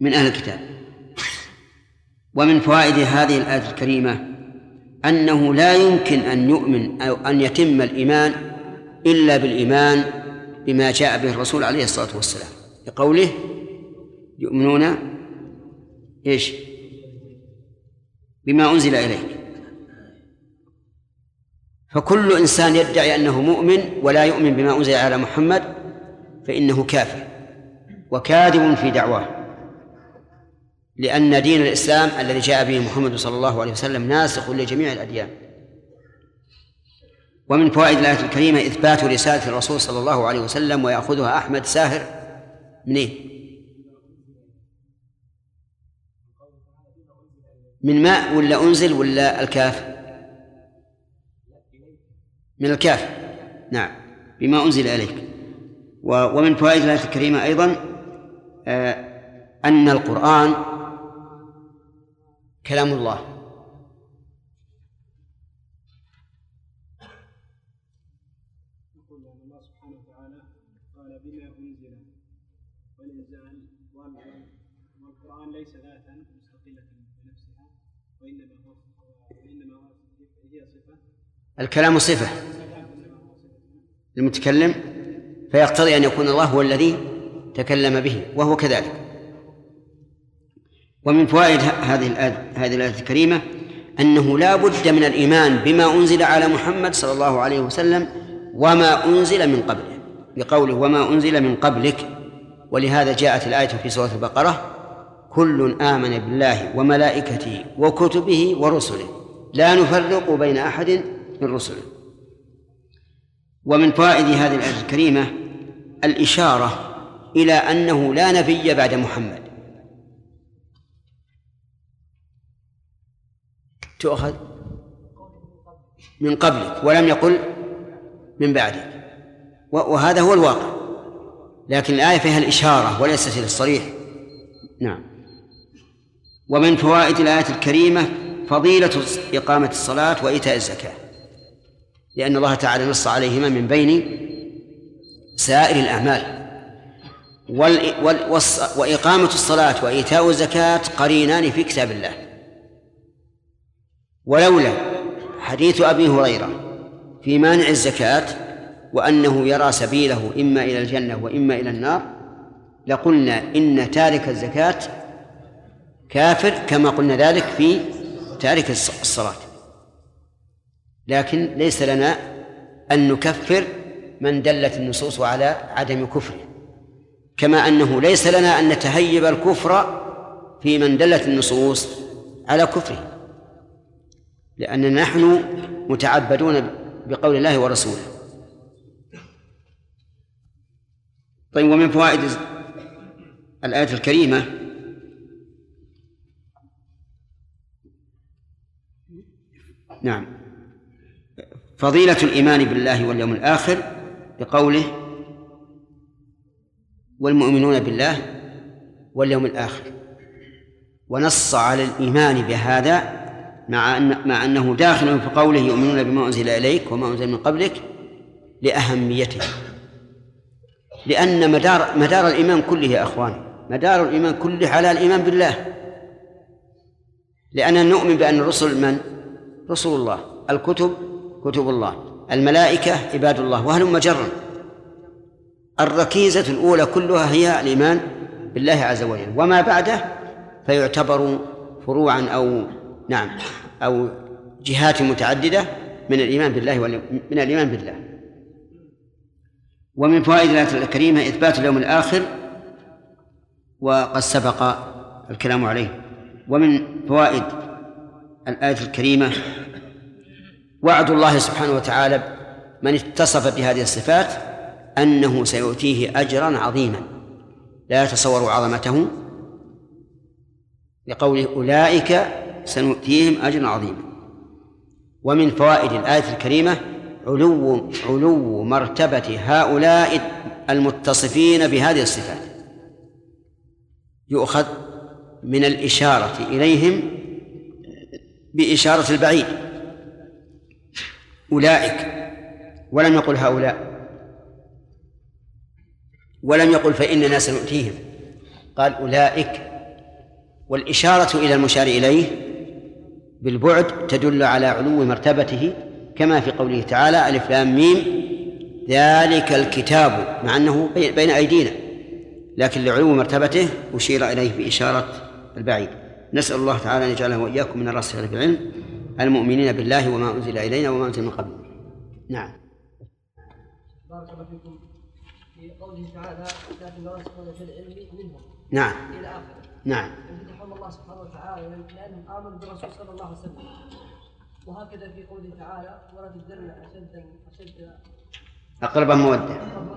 من أهل الكتاب. ومن فوائد هذه الآية الكريمة أنه لا يمكن أن يؤمن أو أن يتم الإيمان إلا بالإيمان بما جاء به الرسول عليه الصلاة والسلام. لقوله يؤمنون إيش؟ بما أنزل إليك. فكل إنسان يدعي أنه مؤمن ولا يؤمن بما أنزل على محمد فإنه كافر وكاذب في دعواه. لأن دين الإسلام الذي جاء به محمد صلى الله عليه وسلم ناسخ لجميع الأديان. ومن فوائد الآية الكريمة إثبات رسالة الرسول صلى الله عليه وسلم ويأخذها أحمد ساهر. منين؟ من ماء ولا أنزل ولا الكاف؟ من الكاف نعم. بما أنزل إليك. ومن فوائد الآية الكريمة أيضا آه، أن القرآن كلام الله يقول أن الله سبحانه وتعالى قال بما أنزل والإنزال والقرآن ليس ذاتا مستقلة بنفسها وإنما هو وإنما هو هي صفة الكلام صفة المتكلم فيقتضي أن يكون الله هو الذي تكلم به وهو كذلك. ومن فوائد هذه الآية هذه الآية الكريمة أنه لا بد من الإيمان بما أنزل على محمد صلى الله عليه وسلم وما أنزل من قبله. بقوله وما أنزل من قبلك ولهذا جاءت الآية في سورة البقرة كل آمن بالله وملائكته وكتبه ورسله لا نفرق بين أحد من رسله ومن فوائد هذه الآية الكريمة الإشارة إلى أنه لا نبي بعد محمد. تؤخذ؟ من قبلك ولم يقل من بعدك. وهذا هو الواقع. لكن الآية فيها الإشارة وليست الصريح. نعم. ومن فوائد الآية الكريمة فضيلة إقامة الصلاة وإيتاء الزكاة. لأن الله تعالى نص عليهما من بين سائر الأعمال. وإقامة الصلاة وإيتاء الزكاة قرينان في كتاب الله. ولولا حديث أبي هريرة في مانع الزكاة وأنه يرى سبيله إما إلى الجنة وإما إلى النار لقلنا إن تارك الزكاة كافر كما قلنا ذلك في تارك الصلاة. لكن ليس لنا أن نكفر من دلت النصوص على عدم كفره. كما أنه ليس لنا أن نتهيب الكفر في من دلت النصوص على كفره. لأننا نحن متعبدون بقول الله ورسوله. طيب ومن فوائد الآية الكريمة نعم. فضيلة الإيمان بالله واليوم الآخر بقوله والمؤمنون بالله واليوم الآخر ونص على الإيمان بهذا مع أن مع أنه داخل في قوله يؤمنون بما أنزل إليك وما أنزل من قبلك لأهميته. لأن مدار مدار الإيمان كله يا أخوان مدار الإيمان كله على الإيمان بالله. لأننا نؤمن بأن الرسل من؟ رسول الله. الكتب كتب الله. الملائكة عباد الله وهلم جرا الركيزة الأولى كلها هي الإيمان بالله عز وجل وما بعده فيعتبر فروعا أو نعم أو جهات متعددة من الإيمان بالله من الإيمان بالله. ومن فوائد الآية الكريمة إثبات اليوم الآخر وقد سبق الكلام عليه. ومن فوائد الآية الكريمة وعد الله سبحانه وتعالى من اتصف بهذه الصفات أنه سيؤتيه أجرا عظيما. لا يتصور عظمته لقوله أولئك سنؤتيهم أجرا عظيما. ومن فوائد الآية الكريمة علو علو مرتبة هؤلاء المتصفين بهذه الصفات. يؤخذ من الإشارة إليهم بإشارة البعيد. أولئك. ولم يقل هؤلاء. ولم يقل فإننا سنؤتيهم قال أولئك. والإشارة إلى المشار إليه بالبعد تدل على علو مرتبته كما في قوله تعالى ألف لام ميم. ذلك الكتاب مع أنه بين أيدينا. لكن لعلو مرتبته أشير إليه بإشارة البعيد. نسأل الله تعالى أن يجعله وإياكم من الراسخين في العلم. المؤمنين بالله وما أنزل إلينا وما أنزل من قبل. نعم. بارك الله فيكم في قوله تعالى لكن الراسخون في العلم منهم نعم. إلى آخره. نعم. امتدحهم الله سبحانه وتعالى لأنهم آمنوا بالرسول صلى الله عليه وسلم. وهكذا في قوله تعالى ولا تجدن أشد أشد أقرب مودة؟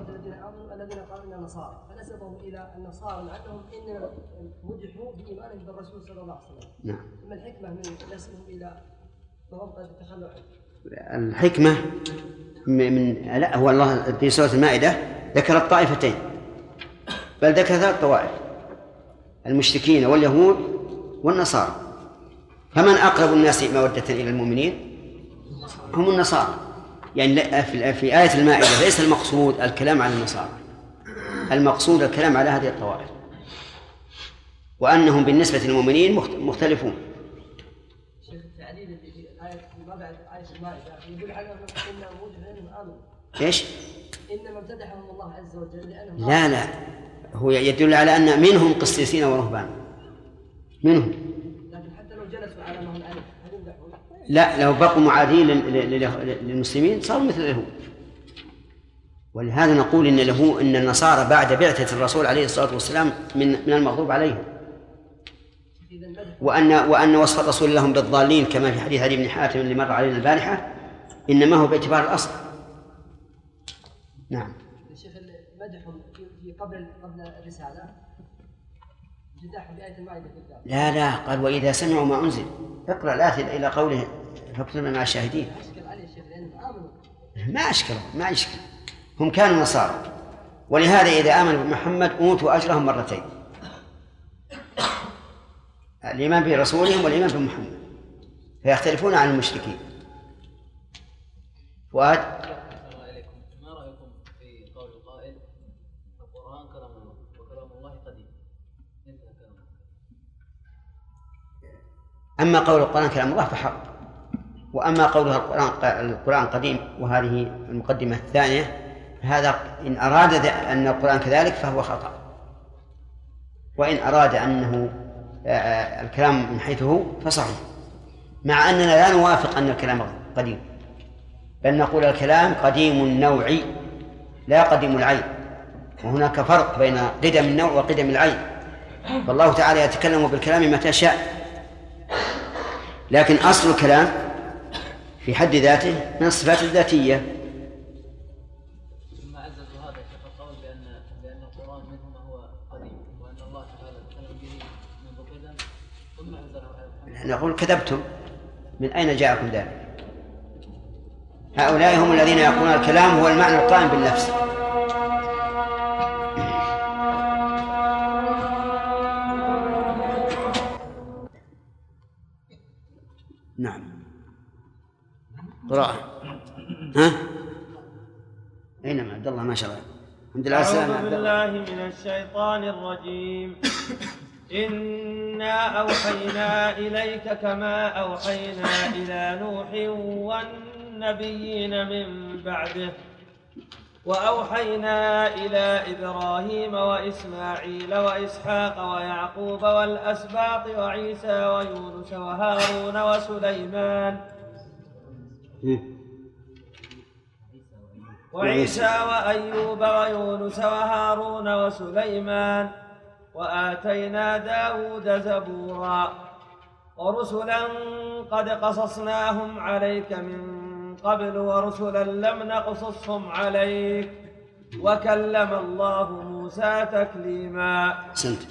الذين آمنوا الذين قالوا إننا نصارى. فنسبهم إلى النصارى لأنهم إنما مدحوا بإيمانهم بالرسول صلى الله عليه وسلم. نعم. ما الحكمة من نسبهم إلى الحكمة من لا هو الله في سورة المائدة ذكر الطائفتين. بل ذكر ثلاث طوائف المشركين واليهود والنصارى. فمن أقرب الناس مودة إلى المؤمنين؟ هم النصارى. يعني في آية المائدة ليس المقصود الكلام على النصارى. المقصود الكلام على هذه الطوائف. وأنهم بالنسبة للمؤمنين مخت- مختلفون شيخ التعديل اللي في الايه ما بعد إيه المائده يقول عنهم انهم إيش؟ إنما امتدحهم الله عز وجل لأنهم لا لا. هو يدل على أن منهم قسيسين ورهبان. منهم. لكن حتى لو جلسوا على ما هم؟ لا لو بقوا معادين لل- لل- لل- للمسلمين صاروا مثل اليهود ولهذا نقول إن له إن النصارى بعد بعثة الرسول عليه الصلاة والسلام من من المغضوب عليهم. المدح وأن وأن وصف الرسول لهم بالضالين كما في حديث علي بن حاتم اللي مر علينا البارحة إنما هو باعتبار الأصل. نعم. الشيخ مدحهم في قبل قبل بالذات لا لا قال وإذا سمعوا ما أنزل. اقرأ الايه إلى قوله فاكتبنا مع الشاهدين. أشكل ما أشكل ما يشكل هم كانوا نصارى. ولهذا إذا آمنوا بمحمد أوتوا أجرهم مرتين. الإيمان برسولهم والإيمان بمحمد. فيختلفون عن المشركين. فؤاد؟ ما رأيكم في قول القائل القرآن كلام الله وكلام الله قديم؟ انتهى أما قول القرآن كلام الله فحق. وأما قولها القرآن القرآن قديم وهذه المقدمة الثانية هذا إن أراد أن القرآن كذلك فهو خطأ. وإن أراد أنه الكلام من حيث هو فصحيح. مع أننا لا نوافق أن الكلام قديم بل نقول الكلام قديم النوع لا قديم العين. وهناك فرق بين قدم النوع وقدم العين. فالله تعالى يتكلم بالكلام متى شاء. لكن أصل الكلام في حد ذاته من الصفات الذاتية. نقول كذبتم من أين جاءكم ذلك؟ هؤلاء هم الذين يقولون الكلام هو المعنى القائم بالنفس. نعم. قراءة. ها؟ أينما عبد الله؟ ما شاء الله. الحمد لله. على السلامة أعوذ بالله من الشيطان الرجيم. إنا أوحينا إليك كما أوحينا إلى نوح والنبيين من بعده وأوحينا إلى إبراهيم وإسماعيل وإسحاق ويعقوب والأسباط وعيسى ويونس وهارون وسليمان وعيسى وأيوب ويونس وهارون وسليمان وآتينا داود زبورا ورسلا قد قصصناهم عليك من قبل ورسلا لم نقصصهم عليك وكلم الله موسى تكليما. أحسنت.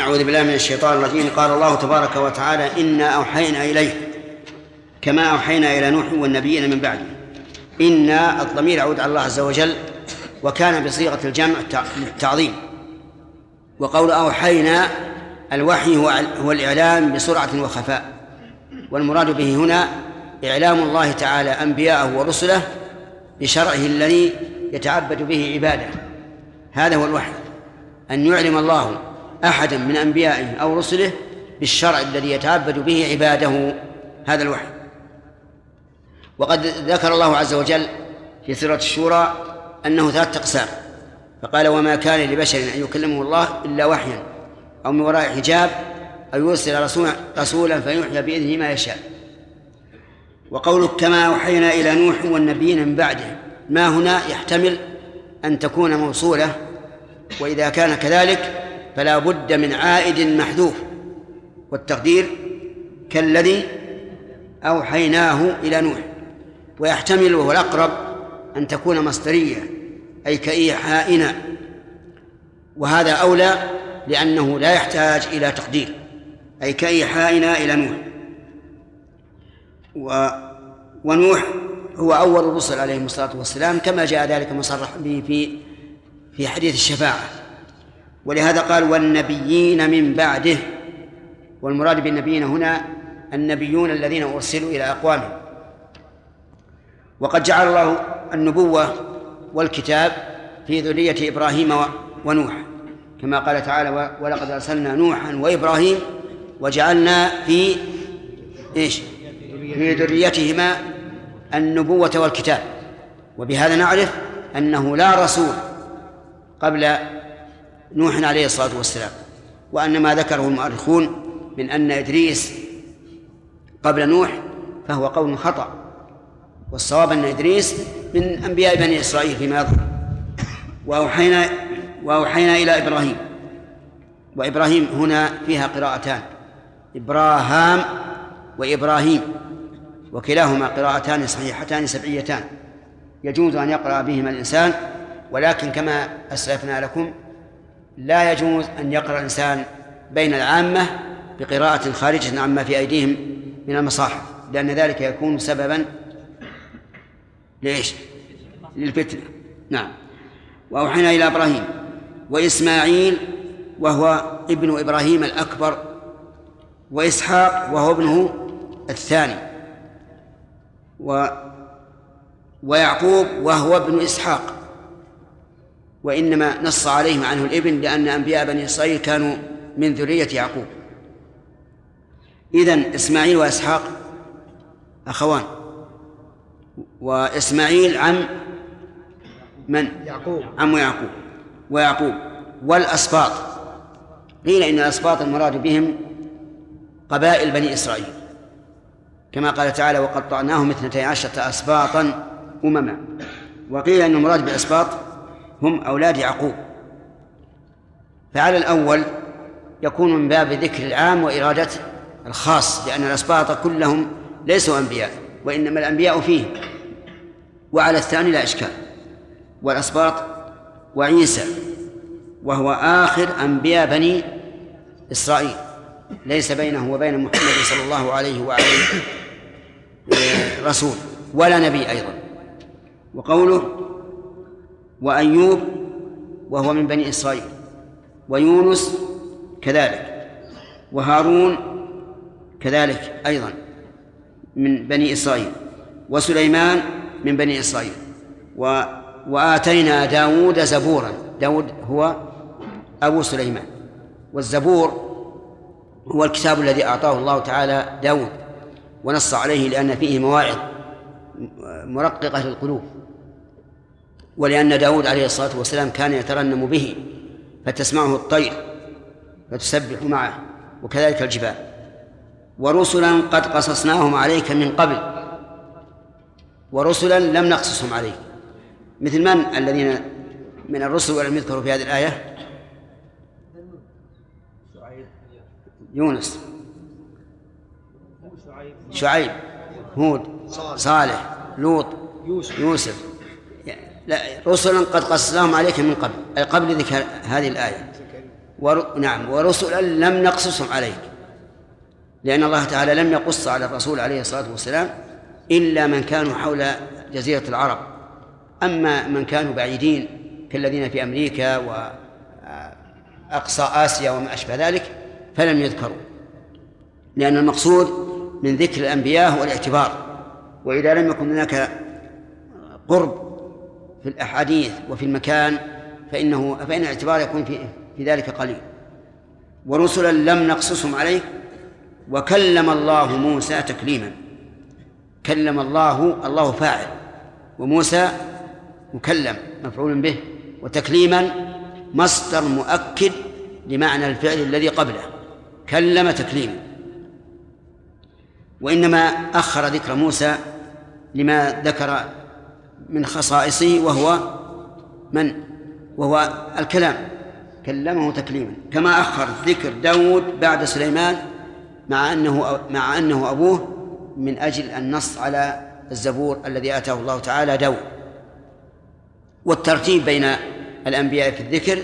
أعوذ بالله من الشيطان الرجيم. قال الله تبارك وتعالى إنا أوحينا إليه كما أوحينا إلى نوح والنبيين من بعده إنا الضمير يعود على الله عز وجل وكان بصيغة الجمع التعظيم. وقول أوحينا الوحي هو هو الإعلام بسرعة وخفاء. والمراد به هنا إعلام الله تعالى أنبياءه ورسله بشرعه الذي يتعبد به عباده. هذا هو الوحي. أن يعلم الله أحدا من أنبيائه أو رسله بالشرع الذي يتعبد به عباده. هذا الوحي. وقد ذكر الله عز وجل في سورة الشورى أنه ثلاثة أقسام. فقال وما كان لبشر أن يكلمه الله إلا وحيا أو من وراء حجاب أو يرسل رسولا, رسولا فيوحي بإذنه ما يشاء. وقولك كما أوحينا إلى نوح والنبيين من بعده ما هنا يحتمل أن تكون موصولة وإذا كان كذلك فلا بد من عائد محذوف والتقدير كالذي أوحيناه إلى نوح. ويحتمل وهو الأقرب أن تكون مصدرية. أي كإيحائنا وهذا أولى لأنه لا يحتاج إلى تقدير. أي كإيحائنا إلى نوح. و ونوح هو أول الرسل عليهم الصلاة والسلام كما جاء ذلك مصرح به في في حديث الشفاعة. ولهذا قال والنبيين من بعده. والمراد بالنبيين هنا النبيون الذين أرسلوا إلى أقوامهم. وقد جعل الله النبوة والكتاب في ذرية إبراهيم ونوح. كما قال تعالى ولقد أرسلنا نوحا وإبراهيم وجعلنا في إيش؟ في ذريتهما النبوة والكتاب. وبهذا نعرف أنه لا رسول قبل نوح عليه الصلاة والسلام وأن ما ذكره المؤرخون من أن إدريس قبل نوح فهو قول خطأ. والصواب أن إدريس من أنبياء بني إسرائيل فيما يظهر وأوحينا وأوحينا إلى إبراهيم. وإبراهيم هنا فيها قراءتان. إبراهام وإبراهيم. وكلاهما قراءتان صحيحتان سبعيتان. يجوز أن يقرأ بهما الإنسان ولكن كما أسلفنا لكم لا يجوز أن يقرأ الإنسان بين العامة بقراءة خارجة عما في أيديهم من المصاحف لأن ذلك يكون سببا ليش؟ للفتنة. نعم. وأوحينا إلى إبراهيم وإسماعيل وهو ابن إبراهيم الأكبر وإسحاق وهو ابنه الثاني و ويعقوب وهو ابن إسحاق. وإنما نص عليهم عنه الإبن لأن أنبياء بني إسرائيل كانوا من ذرية يعقوب. إذن إسماعيل وإسحاق أخوان. وإسماعيل عم من؟ يعقوب. عم يعقوب. ويعقوب. والأسباط. قيل إن الأسباط المراد بهم قبائل بني إسرائيل. كما قال تعالى وقطعناهم اثنتي عشرة أسباطا أمما وقيل أن المراد بالأسباط هم أولاد يعقوب. فعلى الأول يكون من باب ذكر العام وإرادة الخاص لأن الأسباط كلهم ليسوا أنبياء. وإنما الأنبياء فيه. وعلى الثاني لا إشكال. والأسباط وعيسى وهو آخر أنبياء بني إسرائيل. ليس بينه وبين محمد صلى الله عليه وعليه رسول ولا نبي أيضا. وقوله وأيوب وهو من بني إسرائيل. ويونس كذلك. وهارون كذلك أيضا. من بني إسرائيل وسليمان من بني إسرائيل و وآتينا داود زبورا داود هو أبو سليمان والزبور هو الكتاب الذي أعطاه الله تعالى داود ونص عليه لأن فيه مواعظ مرققة للقلوب ولأن داود عليه الصلاة والسلام كان يترنم به فتسمعه الطير فتسبح معه وكذلك الجبال. ورسلا قد قصصناهم عليك من قبل. ورسلا لم نقصصهم عليك. مثل من الذين من الرسل ولم يذكروا في هذه الآية؟ يونس. شعيب. هود. صالح. لوط. يوسف. لا رسلا قد قصصناهم عليك من قبل. أي قبل ذكر هذه الآية. ور... نعم. ورسلا لم نقصصهم عليك. لأن الله تعالى لم يقص على الرسول عليه الصلاة والسلام إلا من كانوا حول جزيرة العرب. أما من كانوا بعيدين كالذين في أمريكا وأقصى آسيا وما أشبه ذلك فلم يذكروا. لأن المقصود من ذكر الأنبياء هو الاعتبار. وإذا لم يكن هناك قرب في الأحاديث وفي المكان فإنه فإن الاعتبار يكون في في ذلك قليل. ورسلا لم نقصصهم عليك وكلم الله موسى تكليما. كلم الله الله فاعل. وموسى مكلم مفعول به. وتكليما مصدر مؤكد لمعنى الفعل الذي قبله. كلم تكليما. وإنما أخر ذكر موسى لما ذكر من خصائصه وهو من؟ وهو الكلام. كلمه تكليما. كما أخر ذكر داود بعد سليمان مع أنه مع أنه أبوه من أجل النص على الزبور الذي آتاه الله تعالى داود والترتيب بين الأنبياء في الذكر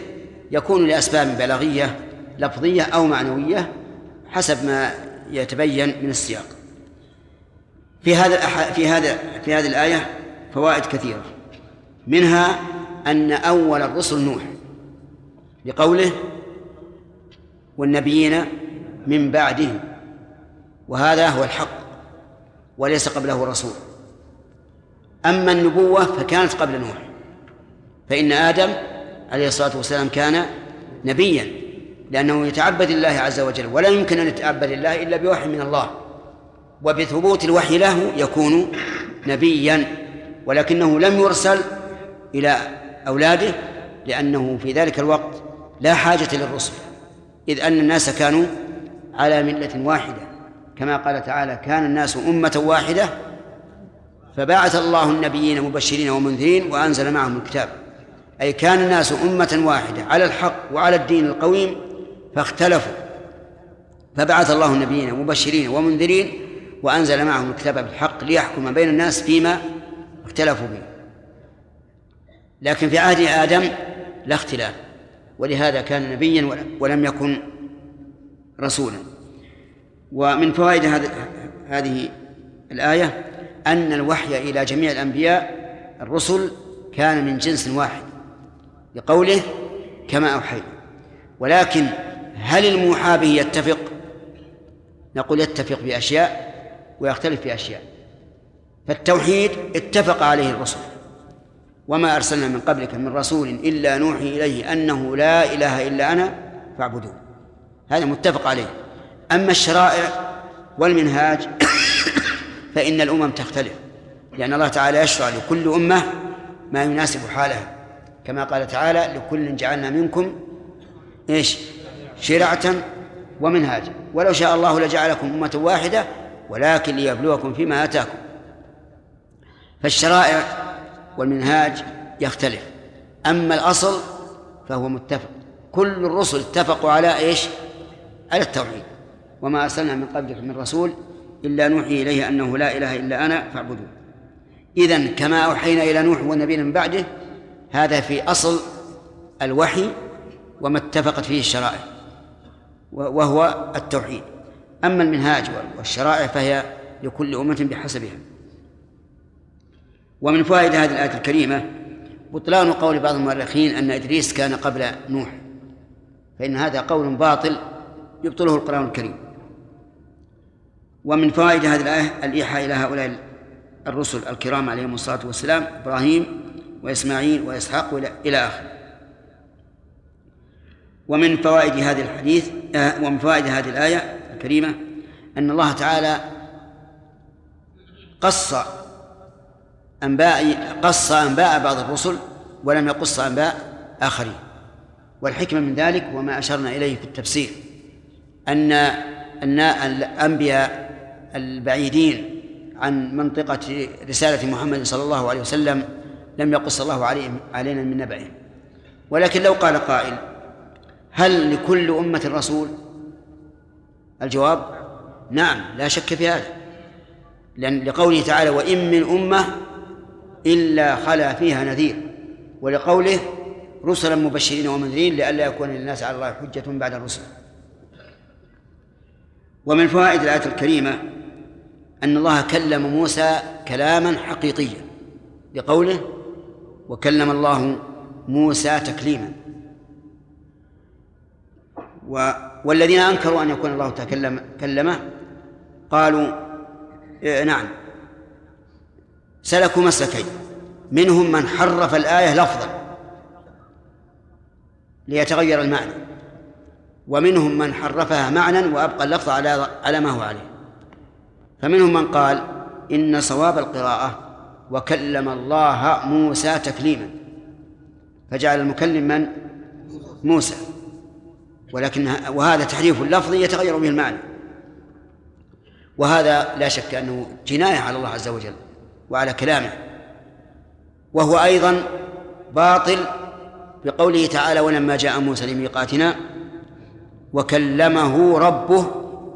يكون لأسباب بلاغية لفظية أو معنوية حسب ما يتبين من السياق. في هذا في هذا في هذه الآية فوائد كثيرة. منها أن أول الرسل نوح لقوله والنبيين من بعده وهذا هو الحق وليس قبله رسول. أما النبوة فكانت قبل نوح فإن آدم عليه الصلاة والسلام كان نبيا لأنه يتعبد الله عز وجل ولا يمكن أن يتعبد الله إلا بوحي من الله وبثبوت الوحي له يكون نبيا ولكنه لم يرسل إلى أولاده لأنه في ذلك الوقت لا حاجة للرسل إذ أن الناس كانوا على ملة واحدة. كما قال تعالى كان الناس أمة واحدة فبعث الله النبيين مبشرين ومنذرين وأنزل معهم الكتاب. أي كان الناس أمة واحدة على الحق وعلى الدين القويم فاختلفوا. فبعث الله النبيين مبشرين ومنذرين وأنزل معهم الكتاب بالحق ليحكم بين الناس فيما اختلفوا به. لكن في عهد آدم لا اختلاف ولهذا كان نبيا ولم يكن رسولا. ومن فوائد هذه الآية أن الوحي إلى جميع الأنبياء الرسل كان من جنس واحد لقوله كما أوحينا. ولكن هل الموحى به يتفق؟ نقول يتفق في أشياء ويختلف في أشياء فالتوحيد اتفق عليه الرسل. وما أرسلنا من قبلك من رسول إلا نوحي إليه أنه لا إله إلا أنا فاعبدون هذا متفق عليه. أما الشرائع والمنهاج *coughs* فإن الأمم تختلف لأن الله تعالى يشرع لكل أمة ما يناسب حالها. كما قال تعالى لكل جعلنا منكم إيش؟ شرعة ومنهاجا. ولو شاء الله لجعلكم أمة واحدة ولكن ليبلوكم فيما آتاكم. فالشرائع والمنهاج يختلف. أما الأصل فهو متفق. كل الرسل اتفقوا على إيش؟ على التوحيد. وما أرسلنا من قبلك من رسول إلا نوحي إليه أنه لا إله إلا أنا فاعبدون إذا كما أوحينا إلى نوح والنبيين من بعده هذا في أصل الوحي وما اتفقت فيه الشرائع وهو التوحيد. أما المنهاج والشرائع فهي لكل أمة بحسبها. ومن فوائد هذه الآية الكريمة بطلان قول بعض المؤرخين أن إدريس كان قبل نوح فإن هذا قول باطل يبطله القرآن الكريم. ومن فوائد هذه الآية الإيحاء إلى هؤلاء الرسل الكرام عليهم الصلاة والسلام إبراهيم وإسماعيل وإسحاق إلى آخره ومن فوائد هذا الحديث آه، ومن فوائد هذه الآية الكريمة أن الله تعالى قص أنباء قص أنباء بعض الرسل ولم يقص أنباء آخرين. والحكمة من ذلك وما أشرنا إليه في التفسير أن أن الأنبياء البعيدين عن منطقة رسالة محمد صلى الله عليه وسلم لم يقص الله عليهم علينا من نبعهم. ولكن لو قال قائل هل لكل أمة رسول؟ الجواب نعم لا شك في هذا. لأن لقوله تعالى وإن من أمة إلا خلا فيها نذير ولقوله رسلا مبشرين ومنذرين لئلا يكون للناس على الله حجة بعد الرسل ومن فوائد الآية الكريمة أن الله كلم موسى كلاما حقيقيا لقوله وكلم الله موسى تكليما. و والذين أنكروا أن يكون الله تكلم كلمه قالوا إيه نعم. سلكوا مسلكين منهم من حرف الآية لفظا ليتغير المعنى ومنهم من حرفها معنى وأبقى اللفظ على على ما هو عليه. فمنهم من قال إن صواب القراءة وكلم الله موسى تكليما. فجعل المكلم من؟ موسى. ولكن وهذا تحريف اللفظي يتغير به المعنى. وهذا لا شك أنه جناية على الله عز وجل وعلى كلامه. وهو أيضا باطل بقوله تعالى ولما جاء موسى لميقاتنا وكلمه ربه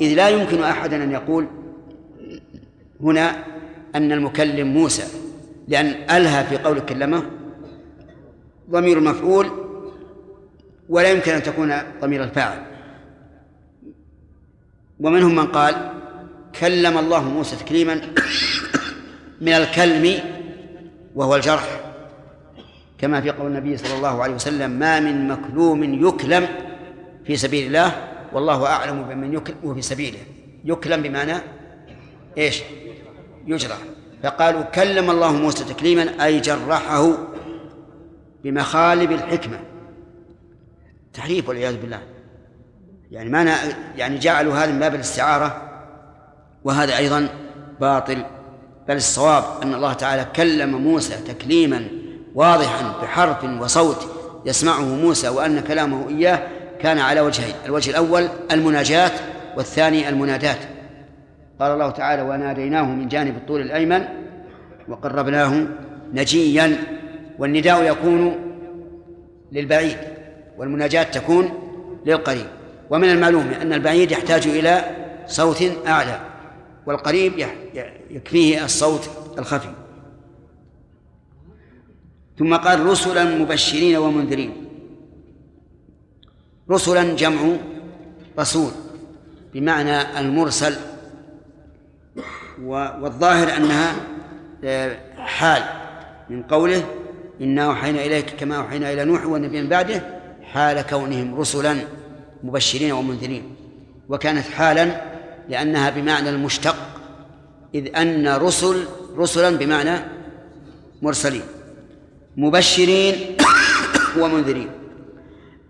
إذ لا يمكن أحدا أن يقول هنا أن المكلم موسى لأن ألها في قول كلمة ضمير المفعول ولا يمكن أن تكون ضمير الفاعل. ومنهم من قال كلم الله موسى تكليما من الكلم وهو الجرح كما في قول النبي صلى الله عليه وسلم ما من مكلوم يكلم في سبيل الله والله أعلم بمن يكلم في سبيله. يكلم بمعنى إيش؟ يجرح فقالوا كلم الله موسى تكليما أي جرحه بمخالب الحكمة. تحريف والعياذ بالله. يعني ما يعني جعلوا هذا من باب الاستعارة وهذا أيضا باطل. بل الصواب أن الله تعالى كلم موسى تكليما واضحا بحرف وصوت يسمعه موسى وأن كلامه إياه كان على وجهين الوجه الأول المناجاة والثاني المنادات. قال الله تعالى وناديناه من جانب الطول الأيمن وقربناه نجيا والنداء يكون للبعيد والمناجاة تكون للقريب. ومن المعلوم أن البعيد يحتاج إلى صوت أعلى والقريب يكفيه الصوت الخفي. ثم قال رسلا مبشرين ومنذرين. رسلا جمع رسول بمعنى المرسل والظاهر أنها آه، حال من قوله إنا أوحينا إليك كما أوحينا إلى نوح والنبي من بعده حال كونهم رسلا مبشرين ومنذرين. وكانت حالا لأنها بمعنى المشتق إذ أن رسل رسلا بمعنى مرسلين مبشرين *coughs* ومنذرين.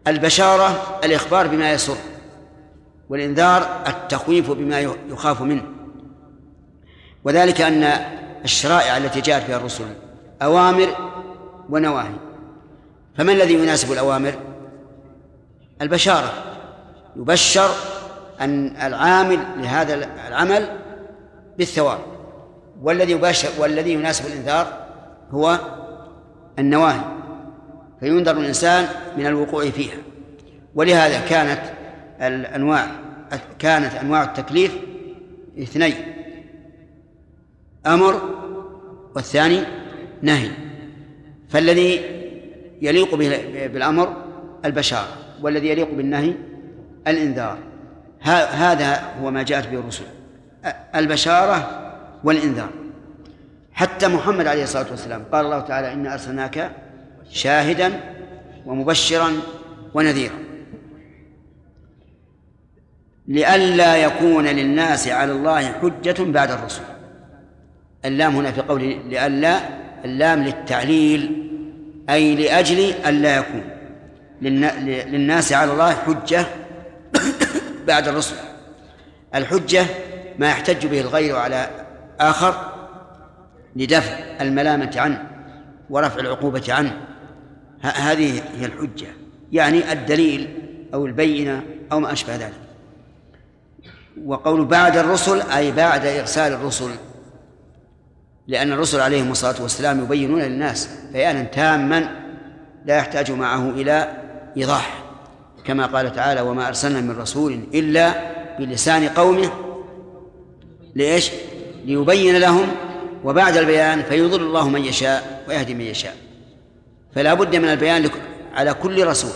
البشارة الإخبار بما يسر والإنذار التخويف بما يخاف منه. وذلك أن الشرائع التي جاءت بها الرسل أوامر ونواهي. فما الذي يناسب الأوامر؟ البشارة. يبشر أن العامل لهذا العمل بالثواب. والذي يباشر والذي يناسب الإنذار هو النواهي. فينذر الإنسان من الوقوع فيها. ولهذا كانت الأنواع كانت أنواع التكليف اثنين. أمر والثاني نهي. فالذي يليق بالأمر البشارة والذي يليق بالنهي الإنذار. هذا هو ما جاءت به الرسل. البشارة والإنذار. حتى محمد عليه الصلاة والسلام قال الله تعالى إنا أرسلناك شاهدا ومبشرا ونذيرا. لئلا يكون للناس على الله حجة بعد الرسل اللام هنا في قول لئلا اللام للتعليل أي لأجل ألا يكون. للناس على الله حجة *coughs* بعد الرسل. الحجة ما يحتج به الغير على آخر لدفع الملامة عنه ورفع العقوبة عنه. هذه هي الحجة. يعني الدليل أو البينة أو ما أشبه ذلك. وقول بعد الرسل أي بعد إرسال الرسل لأن الرسل عليهم الصلاة والسلام يبينون للناس بيانا تاما لا يحتاج معه إلى إيضاح كما قال تعالى وما أرسلنا من رسول إلا بلسان قومه لإيش؟ ليبين لهم وبعد البيان فيضل الله من يشاء ويهدي من يشاء. فلا بد من البيان على كل رسول.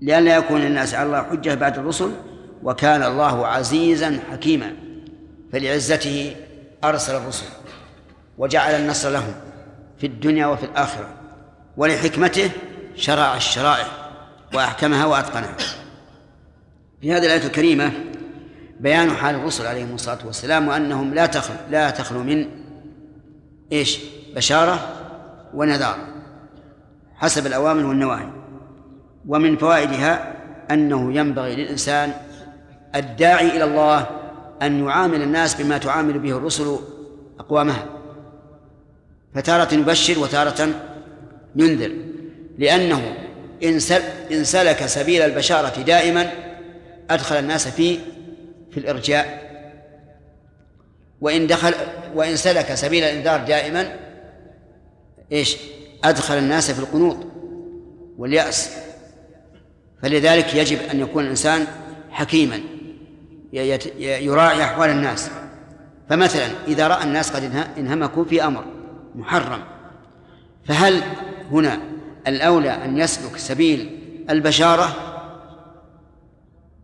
لئلا يكون الناس على الله حجة بعد الرسل وكان الله عزيزا حكيما. فلعزته أرسل الرسل وجعل النصر لهم في الدنيا وفي الآخرة ولحكمته شرع الشرائع وأحكمها وأتقنها. في هذه الآية الكريمة بيان حال الرسل عليهم الصلاة والسلام وأنهم لا تخلو لا تخلو من إيش؟ بشارة ونذارة حسب الأوامر والنواهي. ومن فوائدها أنه ينبغي للإنسان الداعي إلى الله أن يعامل الناس بما تعامل به الرسل أقوامها. فتارة يبشر وتارة ينذر لأنه إن سل- إن سلك سبيل البشارة دائما أدخل الناس في في الإرجاء. وإن دخل وإن سلك سبيل الإنذار دائما إيش؟ أدخل الناس في القنوط واليأس. فلذلك يجب أن يكون الإنسان حكيما. يراعي أحوال الناس. فمثلا إذا رأى الناس قد انه- انهمكوا في أمر محرم فهل هنا الأولى أن يسلك سبيل البشارة؟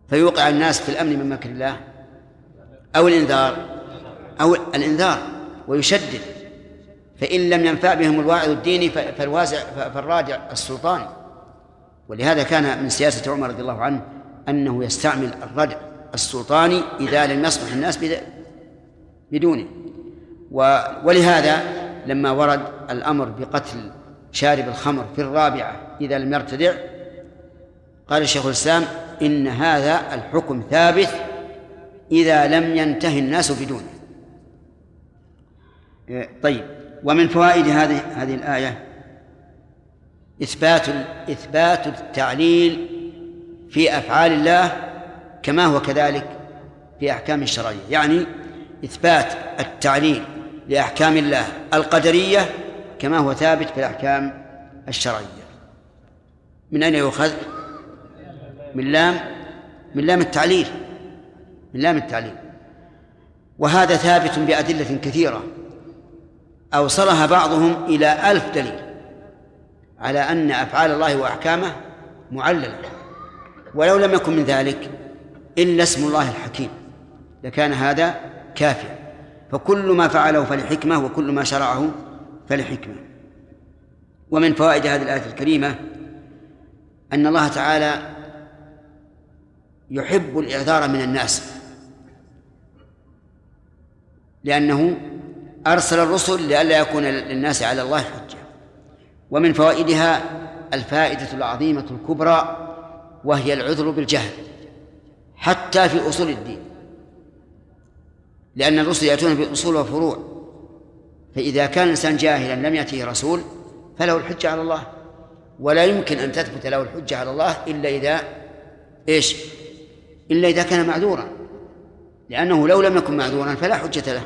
فيوقع الناس في الأمن من مكر الله؟ أو الإنذار؟ أو الإنذار ويشدد. فإن لم ينفع بهم الواعظ الديني فالوازع ف- فالرادع السلطاني ولهذا كان من سياسة عمر رضي الله عنه أنه يستعمل الردع. السلطاني إذا لم يصلح الناس بد- بدونه. ولهذا لما ورد الأمر بقتل شارب الخمر في الرابعة إذا لم يرتدع قال شيخ الإسلام إن هذا الحكم ثابت إذا لم ينتهي الناس بدونه. إيه، طيب. ومن فوائد هذه هذه الآية؟ إثبات إثبات التعليل في أفعال الله كما هو كذلك في أحكام الشرعية. يعني إثبات التعليل لأحكام الله القدرية كما هو ثابت في الأحكام الشرعية. من أين يؤخذ؟ من لام من لام التعليل من لام التعليل. وهذا ثابت بأدلة كثيرة. أوصلها بعضهم إلى ألف دليل على أن أفعال الله وأحكامه معللة. ولو لم يكن من ذلك إلا اسم الله الحكيم لكان هذا كافيا. فكل ما فعله فلحكمة وكل ما شرعه فلحكمة. ومن فوائد هذه الآية الكريمة أن الله تعالى يحب الإعذار من الناس لأنه أرسل الرسل لئلا يكون للناس على الله حجة. ومن فوائدها الفائدة العظيمة الكبرى وهي العذر بالجهل. حتى في أصول الدين. لأن الرسل يأتون بأصول وفروع. فإذا كان الإنسان جاهلا لم يأته رسول فله الحجة على الله. ولا يمكن أن تثبت له الحجة على الله إلا إذا إيش؟ إلا إذا كان معذورا. لأنه لو لم يكن معذورا فلا حجة له.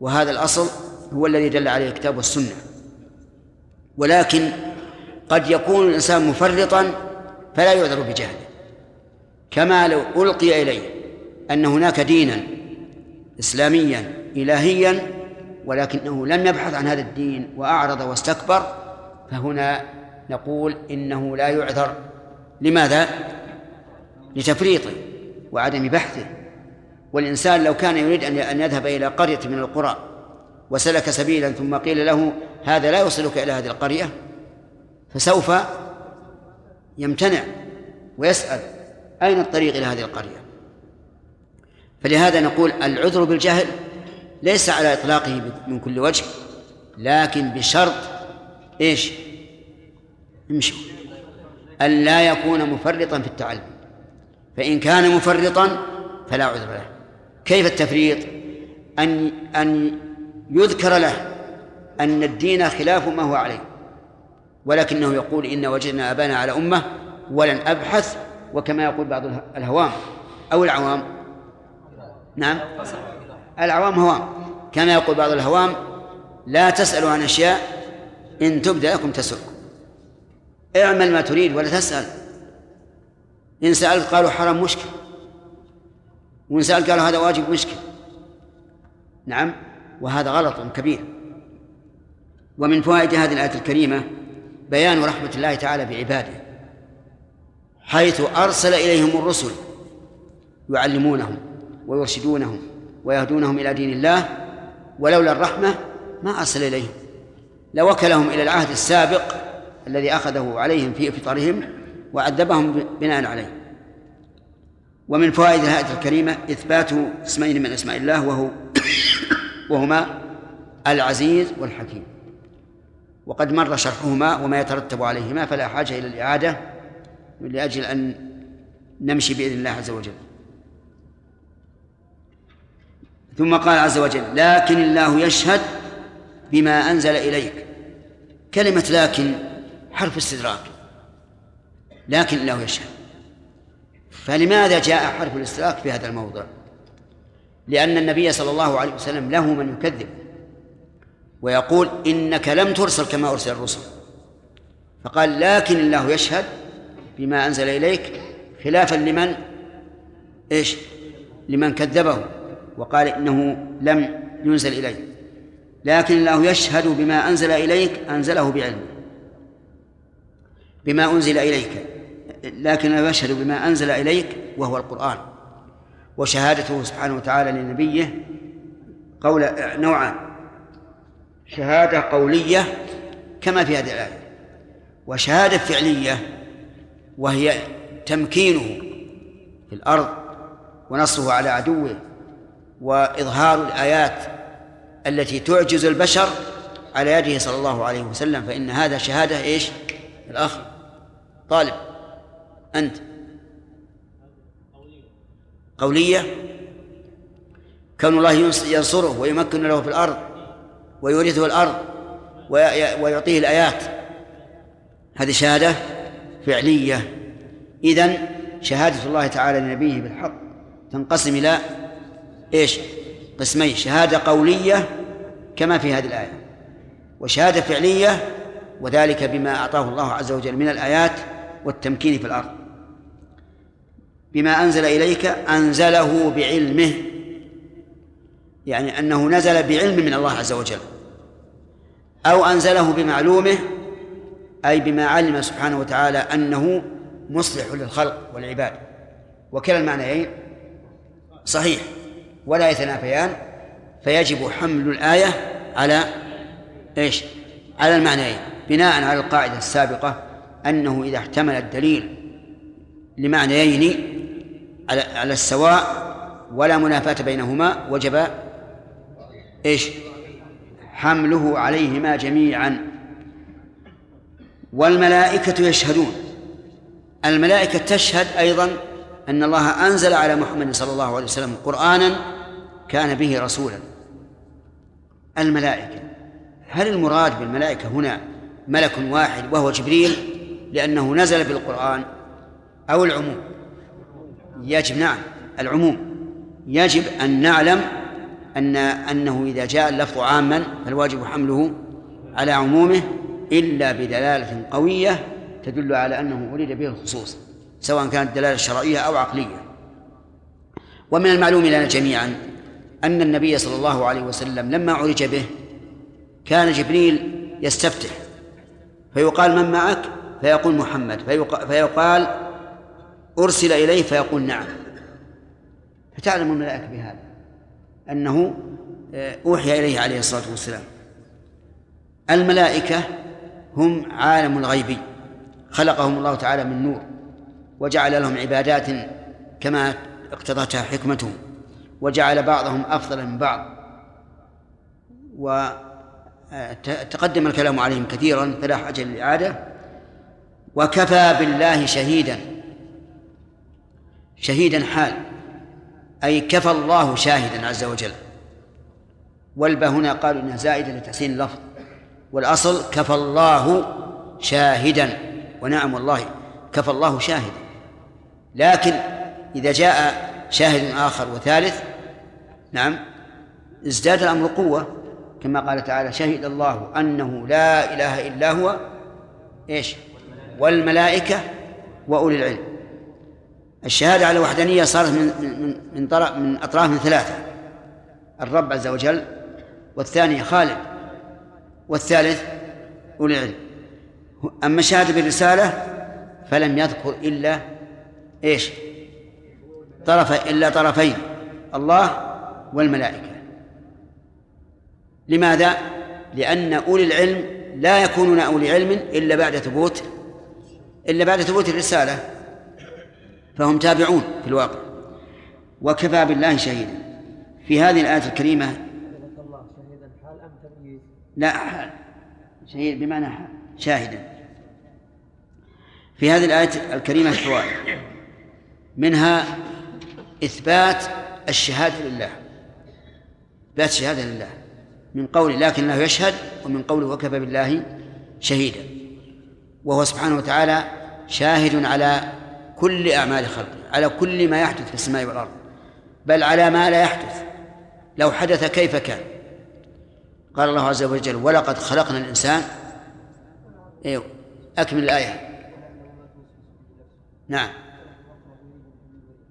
وهذا الأصل هو الذي دل عليه الكتاب والسنة. ولكن قد يكون الإنسان مفرطا فلا يعذر بجهله. كما لو ألقي إليه أن هناك دينا إسلاميا إلهيا ولكنه لم يبحث عن هذا الدين وأعرض واستكبر فهنا نقول إنه لا يعذر. لماذا؟ لتفريطه وعدم بحثه. والإنسان لو كان يريد أن يذهب إلى قرية من القرى وسلك سبيلا ثم قيل له هذا لا يوصلك إلى هذه القرية فسوف يمتنع ويسأل. أين الطريق إلى هذه القرية؟ فلهذا نقول العذر بالجهل ليس على إطلاقه من كل وجه لكن بشرط إيش؟ امشوا. أن لا يكون مفرطا في التعلم. فإن كان مفرطا فلا عذر له. كيف التفريط؟ أن أن يذكر له أن الدين خلاف ما هو عليه ولكنه يقول إن وجدنا أبانا على أمة ولن أبحث وكما يقول بعض الهوام. أو العوام. نعم. العوام هوام. كما يقول بعض الهوام لا تسألوا عن أشياء إن تبدأ لكم تسؤكم. اعمل ما تريد ولا تسأل. إن سألت قالوا حرام مشكل وإن سألت قالوا هذا واجب مشكل نعم. وهذا غلط كبير. ومن فوائد هذه الآية الكريمة بيان رحمة الله تعالى بعباده. حيث أرسل إليهم الرسل يعلمونهم ويرشدونهم ويهدونهم إلى دين الله ولولا الرحمة ما أرسل إليهم. لوكلهم إلى العهد السابق الذي أخذه عليهم في فطرهم وعذبهم بناء عليه. ومن فوائد الآية الكريمة إثبات اسمين من أسماء الله وهو *coughs* وهما العزيز والحكيم. وقد مر شرحهما وما يترتب عليهما فلا حاجة إلى الإعادة. لأجل أن نمشي بإذن الله عز وجل. ثم قال عز وجل لكن الله يشهد بما أنزل إليك. كلمة لكن حرف استدراك لكن الله يشهد. فلماذا جاء حرف الاستدراك في هذا الموضع؟ لأن النبي صلى الله عليه وسلم له من يكذب ويقول إنك لم ترسل كما أرسل الرسل. فقال لكن الله يشهد بما أنزل إليك خلافا لمن؟ إيش؟ لمن كذبه وقال إنه لم ينزل إليه لكن الله يشهد بما أنزل إليك أنزله بعلمه. بما أنزل إليك. لكن الله يشهد بما أنزل إليك وهو القرآن. وشهادته سبحانه وتعالى لنبيه قول نوعان شهادة قولية كما في هذه الآية. وشهادة فعلية وهي تمكينه في الأرض ونصره على عدوه وإظهار الآيات التي تعجز البشر على يده صلى الله عليه وسلم فإن هذا شهادة إيش؟ الأخ طالب. أنت؟ قولية. كون الله ينصره ويمكن له في الأرض ويورثه الأرض ويعطيه الآيات. هذه شهادة؟ فعلية. إذن شهادة الله تعالى لنبيه بالحق تنقسم إلى إيش؟ قسمين شهادة قولية كما في هذه الآية وشهادة فعلية وذلك بما أعطاه الله عز وجل من الآيات والتمكين في الأرض. بما أنزل إليك أنزله بعلمه يعني أنه نزل بعلم من الله عز وجل أو أنزله بمعلومه أي بما علم سبحانه وتعالى أنه مصلح للخلق والعباد وكلا المعنيين صحيح ولا يتنافيان فيجب حمل الآية على إيش؟ على المعنيين بناء على القاعدة السابقة أنه إذا احتمل الدليل لمعنيين على على السواء ولا منافاة بينهما وجب إيش؟ حمله عليهما جميعا والملائكة يشهدون. الملائكة تشهد أيضا أن الله أنزل على محمد صلى الله عليه وسلم قرآنا كان به رسولا. الملائكة. هل المراد بالملائكة هنا ملك واحد وهو جبريل لأنه نزل بالقرآن أو العموم؟ يجب نعم العموم. يجب أن نعلم أن أنه إذا جاء اللفظ عاما فالواجب حمله على عمومه إلا بدلالة قوية تدل على أنه أريد به الخصوص سواء كانت دلالة شرعية أو عقلية. ومن المعلوم لنا جميعا أن النبي صلى الله عليه وسلم لما عرج به كان جبريل يستفتح فيقال من معك؟ فيقول محمد. فيقال أرسل إليه؟ فيقول نعم. فتعلم الملائكة بهذا أنه آه، أوحي إليه عليه الصلاة والسلام. الملائكة هم عالم الغيبي خلقهم الله تعالى من نور وجعل لهم عبادات كما اقتضتها حكمته وجعل بعضهم أفضل من بعض. وتقدم الكلام عليهم كثيرا فلا حاجة للإعادة. وكفى بالله شهيدا شهيدا حال أي كفى الله شاهدا عز وجل. والبا هنا قالوا إنها زائدة لتحسين اللفظ. والأصل كفى الله شاهدا ونعم والله كفى الله شاهدا. لكن إذا جاء شاهد آخر وثالث نعم ازداد الأمر قوة. كما قال تعالى شهد الله أنه لا إله إلا هو إيش؟ والملائكة وأولي العلم. الشهادة على الوحدانية صارت من من من, من أطراف من ثلاثة. الرب عز وجل والثاني خالد. والثالث أولي العلم. أما الشهادة بالرسالة فلم يذكر إلا إيش؟ طرف إلا طرفين الله والملائكة. لماذا؟ لأن أولي العلم لا يكونون أولي علم إلا بعد ثبوت إلا بعد ثبوت الرسالة فهم تابعون في الواقع. وكفى بالله شهيدا. في هذه الآية الكريمة الله شهيدا حال ام تمييز؟ لا حال شهيد بمعنى شاهدا. في هذه الآية الكريمة فوائد منها إثبات الشهادة لله. إثبات الشهادة لله. من قول لكن له يشهد ومن قوله وكفى بالله شهيدا. وهو سبحانه وتعالى شاهد على كل أعمال خلقه على كل ما يحدث في السماء والأرض. بل على ما لا يحدث. لو حدث كيف كان؟ قال الله عز وجل ولقد خلقنا الإنسان أيوه أكمل الآية. نعم.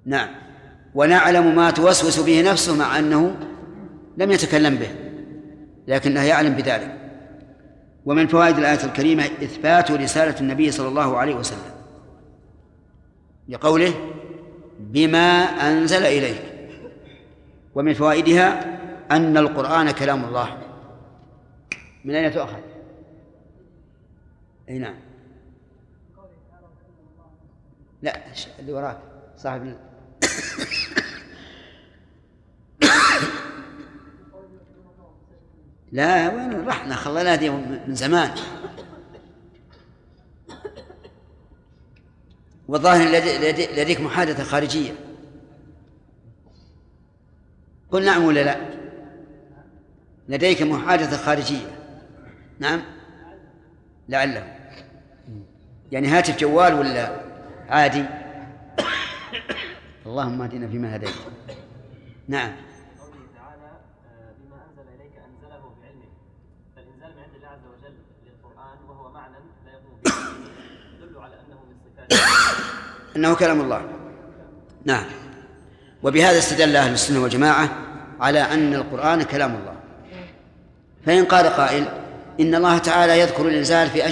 نعم. ونعلم ما توسوس به نفسه مع أنه لم يتكلم به لكنه يعلم بذلك. ومن فوائد الآية الكريمة إثبات رسالة النبي صلى الله عليه وسلم لقوله بما أنزل إليك. ومن فوائدها أن القرآن كلام الله. من أين تؤخذ؟ أي نعم. لا اللي وراك صاحب *coughs* لا وين؟ رحنا خلينا دي من زمان. والظاهر لدي- لدي- لديك محادثة خارجية. قل نعم ولا لا؟ لديك محادثة خارجية. نعم؟ لعله يعني هاتف جوال ولا عادي؟ اللهم اهدنا فيما هديت. نعم. قوله تعالى آه، بما أنزل إليك أنزله بعلمه. فالإنزال من عند الله عز وجل للقرآن وهو معنى لا يقوم به يدل على أنه من صفات إنه كلام الله. نعم. وبهذا استدل أهل السنة والجماعة على أن القرآن كلام الله. فإن قال قائل إن الله تعالى يذكر الانزال في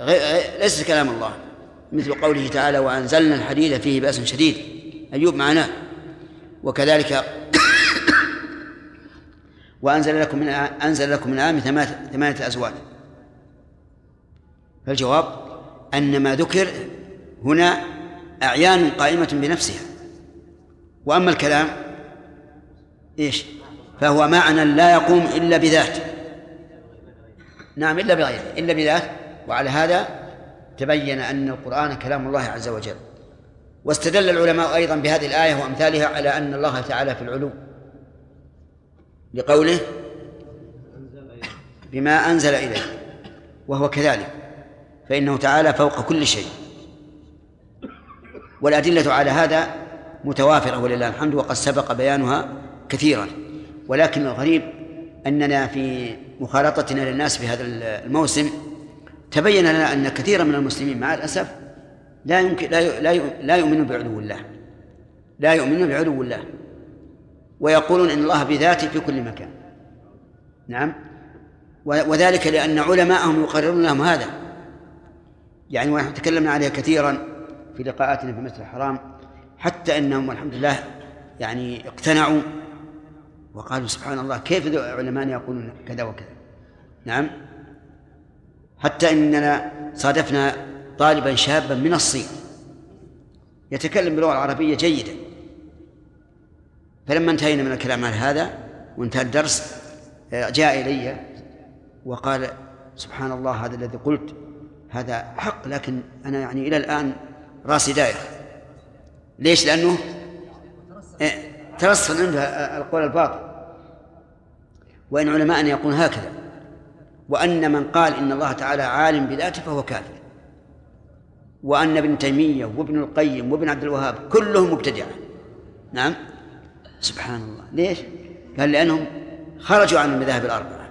غير- ليست كلام الله مثل قوله تعالى وأنزلنا الحديد فيه بأس شديد أيوب معناه. وكذلك *coughs* وأنزل لكم من أنزل لكم من ثمانيه ثمانية أزواج. فالجواب أن ما ذكر هنا أعيان قائمة بنفسها. وأما الكلام إيش؟ فهو معنى لا يقوم إلا بذاته. نعم إلا بغيره إلا بذاته. وعلى هذا تبين أن القرآن كلام الله عز وجل. واستدل العلماء أيضا بهذه الآية وأمثالها على أن الله تعالى في العلو. لقوله بما أنزل إليه وهو كذلك فإنه تعالى فوق كل شيء. والأدلة على هذا متوافرة ولله الحمد وقد سبق بيانها كثيرا. ولكن الغريب أننا في مخالطتنا للناس في هذا الموسم تبين لنا أن كثيرا من المسلمين مع الأسف لا يمكن لا لا يؤمنون بعلو الله. لا يؤمنون بعلو الله. ويقولون إن الله بذاته في كل مكان. نعم. وذلك لأن علماءهم يقررون لهم هذا. يعني ونحن تكلمنا عليها كثيرا في لقاءاتنا في المسجد الحرام حتى أنهم والحمد لله يعني اقتنعوا وقالوا سبحان الله كيف ذو علماء يقولون كذا وكذا؟ نعم. حتى إننا صادفنا طالبا شابا من الصين. يتكلم باللغة العربية جيدا. فلما انتهينا من الكلام على هذا وانتهى الدرس جاء إلي وقال سبحان الله هذا الذي قلت هذا حق لكن أنا يعني إلى الآن راسي داير ليش؟ لأنه إيه، ترسل عنده القول الباطل. وإن علماءنا يقولون هكذا. وأن من قال إن الله تعالى عالم بذاته فهو كافر. وأن ابن تيمية وابن القيم وابن عبد الوهاب كلهم مبتدعه نعم؟ سبحان الله ليش؟ قال لأنهم خرجوا عن المذاهب الأربعة.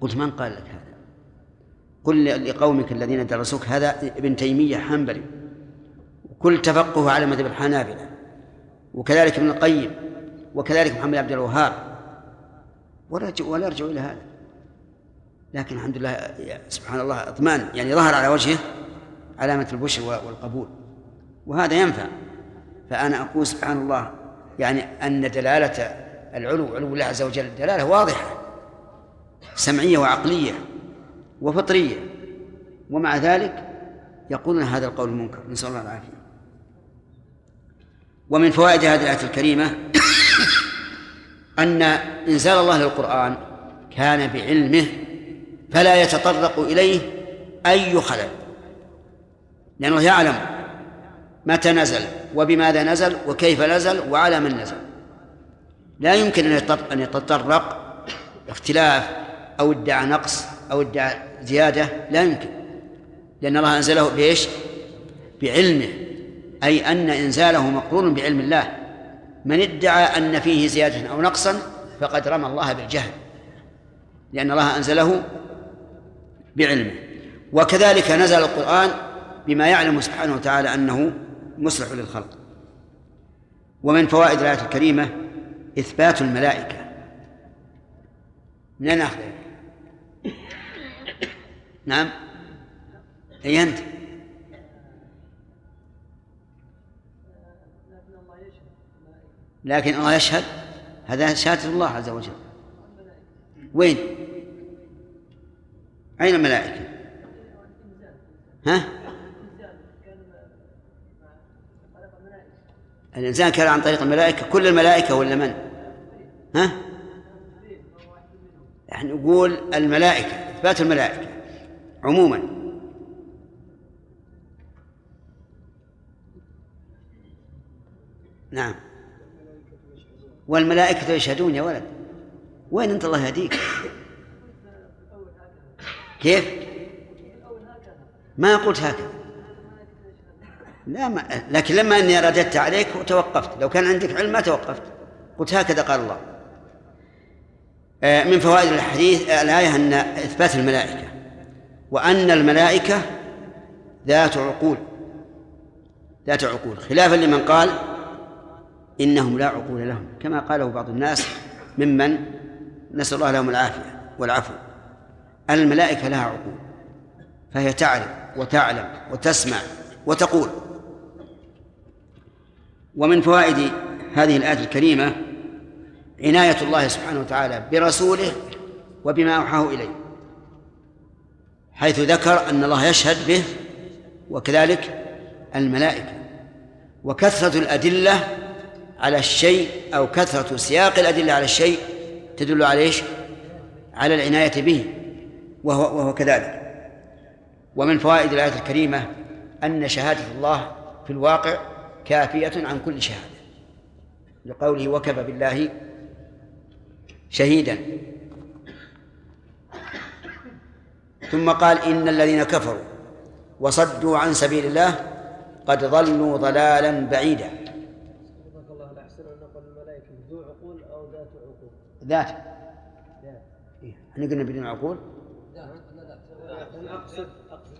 قلت من قال لك هذا؟ قل لقومك الذين درسوك هذا ابن تيمية حنبلي. كل تفقه على مذهب الحنابلة. وكذلك ابن القيم وكذلك محمد عبد الوهاب. ولا ولا يرجع إلى هذا. لكن الحمد لله سبحان الله اطمئن يعني ظهر على وجهه علامة البشر والقبول. وهذا ينفع. فأنا أقول سبحان الله يعني أن دلالة العلو علو الله عز وجل دلالة واضحة سمعية وعقلية وفطرية. ومع ذلك يقولون هذا القول المنكر. نسأل الله العافية. ومن فوائد هذه الآية الكريمة أن إنزال الله للقرآن كان بعلمه فلا يتطرق إليه أي خلل لأنه يعلم متى نزل وبماذا نزل وكيف نزل وعلى من نزل لا يمكن أن يتطرق اختلاف أو ادعى نقص أو ادعى زيادة لا يمكن لأن الله أنزله بإيش؟ بعلمه أي أن إنزاله مقرون بعلم الله. من ادعى أن فيه زيادة أو نقصا فقد رمى الله بالجهل لأن الله أنزله بعلمه. وكذلك نزل القرآن بما يعلم سبحانه وتعالى أنه مصلح للخلق. ومن فوائد الآية الكريمة إثبات الملائكة. من أين نعم. أي أنت؟ لكن الله يشهد هذا شهادة الله عز وجل وين؟ أين الملائكة؟ ها؟ الإنسان كان عن طريق الملائكة كل الملائكة ولا من؟ ها؟ يعني نقول الملائكة إثبات الملائكة عموما نعم والملائكة يشهدون يا ولد. وين أنت الله يهديك؟ كيف؟ ما قلت هكذا. لا ما لكن لما أني رددت عليك وتوقفت لو كان عندك علم ما توقفت. قلت هكذا قال الله. آه، من فوائد الحديث آه، الآية أن إثبات الملائكة وأن الملائكة ذات عقول. ذات عقول. خلافا لمن قال إنهم لا عقول لهم كما قاله بعض الناس ممن نسأل الله لهم العافية والعفو. الملائكة لها عقول فهي تعرف وتعلم وتسمع وتقول. ومن فوائد هذه الآية الكريمة عناية الله سبحانه وتعالى برسوله وبما أوحاه إليه حيث ذكر أن الله يشهد به وكذلك الملائكة. وكثرة الأدلة على الشيء أو كثرة سياق الأدلة على الشيء تدل على إيش؟ على العناية به وهو, وهو كذلك. ومن فوائد الآية الكريمة أن شهادة الله في الواقع كافية عن كل شهادة. لقوله وكفى بالله شهيدا. ثم قال إن الذين كفروا وصدوا عن سبيل الله قد ضلوا ضلالا بعيدا الله لا أحسن أن نقول الملائكة ذو عقول أو ذات عقول ذات إيه، إحنا قلنا بدون عقول؟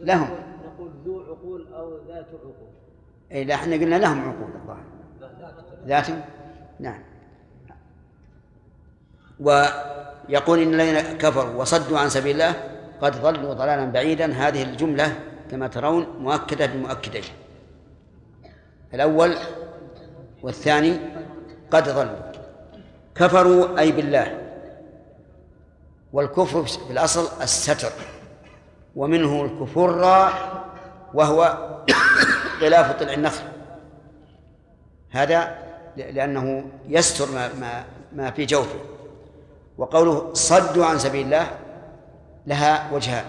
لهم. نقول ذو عقول أو ذات عقول. اي لا إحنا قلنا لهم عقول الظاهر. ذات نعم. ويقول إن الذين كفروا وصدوا عن سبيل الله قد ضلوا ضلالا بعيدا. هذه الجملة كما ترون مؤكدة بمؤكدين. الأول والثاني قد ضلوا. كفروا أي بالله. والكفر في الاصل الستر. ومنه الكفر وهو غلاف طلع النخل هذا لأنه يستر ما, ما, ما في جوفه. وقوله صدوا عن سبيل الله لها وجهان.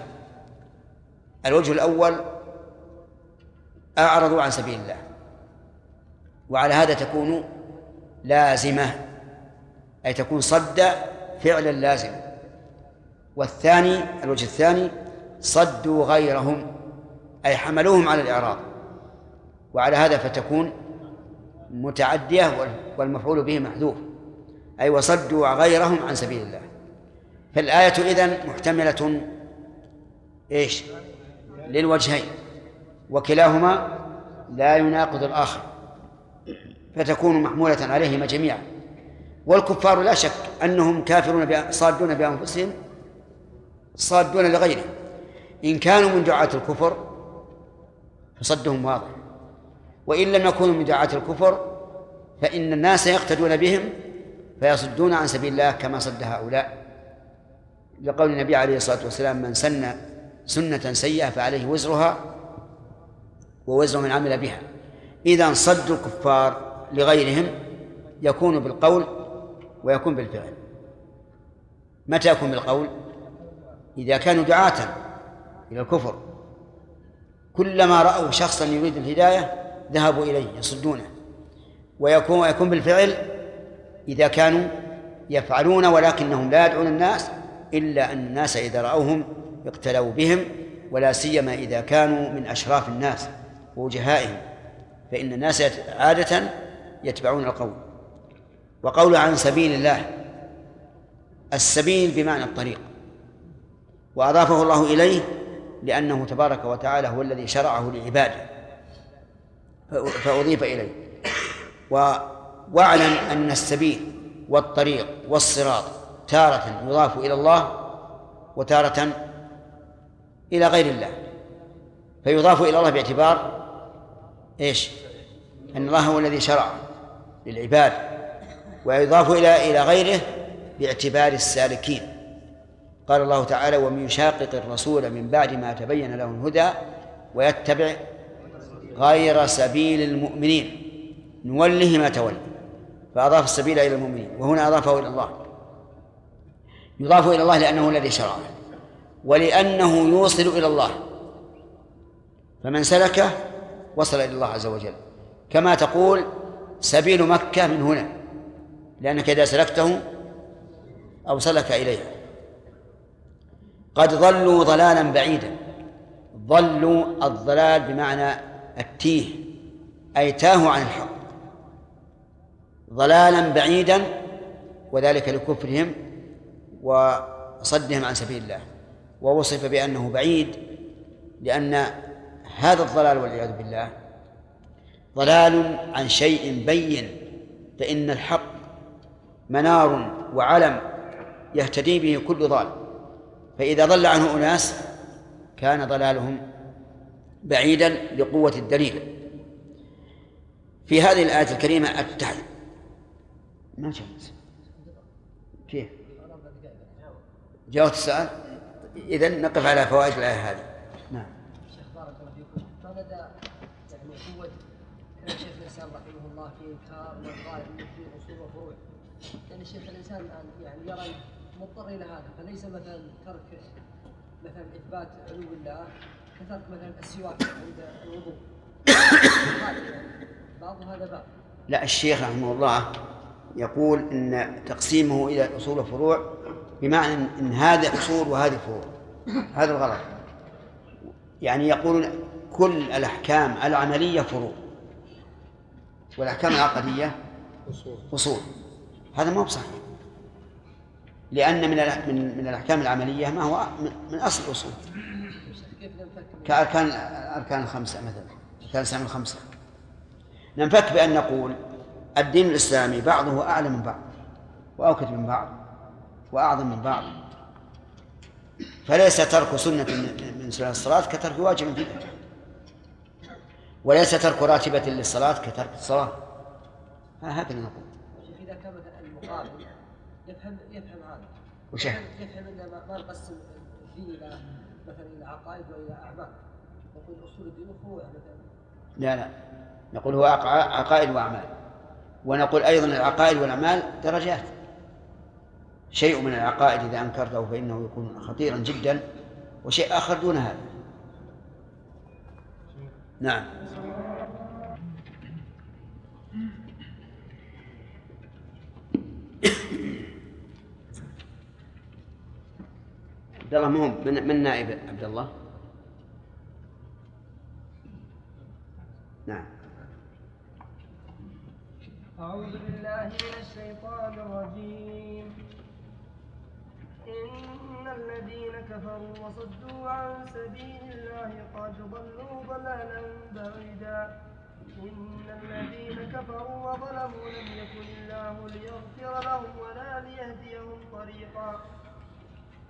الوجه الأول أعرضوا عن سبيل الله. وعلى هذا تكون لازمة. أي تكون صد فعلا لازم. والثاني الوجه الثاني صدوا غيرهم أي حملوهم على الإعراض وعلى هذا فتكون متعدية والمفعول به محذوف. أي وصدوا غيرهم عن سبيل الله. فالآية إذن محتملة إيش؟ للوجهين. وكلاهما لا يناقض الآخر. فتكون محمولة عليهما جميعا. والكفار لا شك أنهم كافرون صادون بأنفسهم صادون لغيره إن كانوا من دعاة الكفر فصدهم واضح. وإن لم يكونوا من دعاة الكفر فإن الناس يقتدون بهم فيصدون عن سبيل الله كما صد هؤلاء. لقول النبي عليه الصلاة والسلام من سن سنة سيئة فعليه وزرها ووزر من عمل بها. إذا صد الكفار لغيرهم يكون بالقول ويكون بالفعل. متى يكون بالقول؟ إذا كانوا دعاة إلى الكفر. كلما رأوا شخصا يريد الهداية ذهبوا إليه يصدونه. ويكون ويكون بالفعل إذا كانوا يفعلون ولكنهم لا يدعون الناس إلا أن الناس إذا رأوهم اقتلوا بهم ولا سيما إذا كانوا من أشراف الناس ووجهائهم. فإن الناس عادة يتبعون القول. وقول عن سبيل الله السبيل بمعنى الطريق. وأضافه الله إليه لأنه تبارك وتعالى هو الذي شرعه لعباده. فأضيف إليه. وأعلم أن السبيل والطريق والصراط تارة يضاف إلى الله وتارة إلى غير الله. فيضاف إلى الله باعتبار إيش؟ أن الله هو الذي شرع للعباد. ويضاف إلى إلى غيره باعتبار السالكين. قال الله تعالى ومن يشاقق الرسول من بعد ما تبين له الهدى ويتبع غير سبيل المؤمنين. نوله ما تولى. فأضاف السبيل إلى المؤمنين. وهنا أضافه إلى الله. يضاف إلى الله لأنه الذي شرعه. ولأنه يوصل إلى الله. فمن سلكه وصل إلى الله عز وجل. كما تقول سبيل مكة من هنا. لأنك إذا سلكته أوصلك إليها. قد ضلوا ضلالا بعيدا. ضلوا الضلال بمعنى التيه أي تاهوا عن الحق. ضلالا بعيدا وذلك لكفرهم وصدهم عن سبيل الله. ووصف بأنه بعيد لأن هذا الضلال والعياذ بالله ضلال عن شيء بين فإن الحق منار وعلم يهتدي به كل ضال. فإذا ضل عنه أناس كان ضلالهم بعيدا لقوة الدليل. في هذه الآية الكريمة التعليم. ما جاوبت كيف؟ جاوبت السؤال؟ إذا نقف على فوائد الآية هذه نعم شيخ بارك الله فيكم ما مدى يعني قوة كلام شيخ الإسلام رحمه الله في إنكار من قال إنه في أصول وفروع يعني شيخ الإنسان الآن يعني يرى مضطر إلى هذا فليس مثلا ترك مثلا إثبات علو الله كترك مثلا السواك عند الوضوء. بعض هذا باب. لا الشيخ رحمه الله يقول إن تقسيمه إلى أصول وفروع بمعنى إن هذا أصول وهذه فروع. هذا الغلط. يعني يقولون كل الأحكام العملية فروع والأحكام العقدية أصول. هذا ما هو صحيح لأن من من من الأحكام العملية ما هو من كيف ننفك كأركان الأركان الخمسة مثلا أركان الإسلام الخمسة. ننفك بأن نقول الدين الإسلامي بعضه أعلى من بعض وأوكد من بعض وأعظم من بعض. فليس ترك سنة من- سنن الصلاة كترك واجب فيها وليس ترك راتبة للصلاة كترك الصلاة. هكذا نقول. إذا كان المقابل يفهم يفهم وش يفهم يفهم ان ما- ما نقسم الدين إلى مثلا إلى عقائد وإلى اعمال نقول أصول الدين وفروع مثلا. لا لا. نقول هو عق- عقائد وأعمال. ونقول أيضا العقائد والأعمال درجات. شيء من العقائد إذا أنكرته فإنه يكون خطيرا جدا وشيء آخر دون هذا. نعم. عبد الله مهم من, من نائب عبد الله؟ نعم. أعوذ بالله من الشيطان الرجيم. إن الذين كفروا وصدوا عن سبيل الله قد ضلوا ضلالا بعيدا. إن الذين كفروا وظلموا لم يكن الله ليغفر لهم ولا ليهديهم طريقا.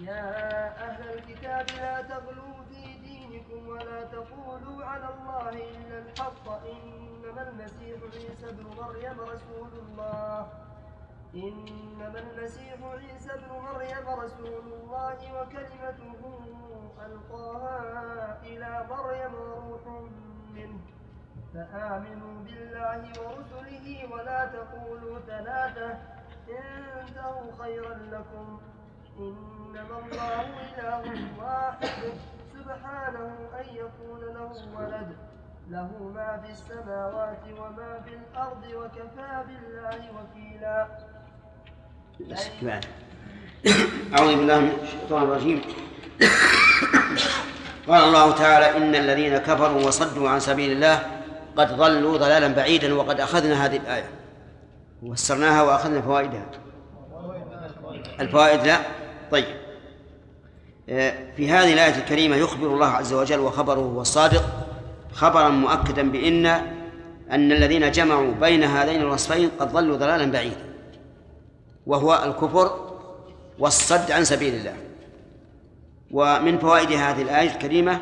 يا أهل الكتاب لا تغلوا في دينكم ولا تقولوا على الله إلا الحق. إنما المسيح عيسى ابن مريم رسول الله. إنما المسيح عيسى ابن مريم رسول الله وكلمته ألقاها إلى مريم وروح منه. فآمنوا بالله ورسله ولا تقولوا ثلاثة انتهوا خيرا لكم. إنما الله إله واحد. سبحانه أن يكون له ولد. له ما في السماوات وما في الأرض وكفى بالله وكيلا. أعوذ بالله من الشيطان الرجيم. قال الله تعالى إن الذين كفروا وصدوا عن سبيل الله قد ضلوا ضلالا بعيدا وقد أخذنا هذه الآية. وفسرناها وأخذنا فوائدها. الفوائد لا. طيب. آه، في هذه الآية الكريمة يخبر الله عز وجل وخبره هو الصادق خبرا مؤكدا بأن أن الذين جمعوا بين هذين الوصفين قد ضلوا ضلالا بعيدا وهو الكفر والصد عن سبيل الله. ومن فوائد هذه الآية الكريمة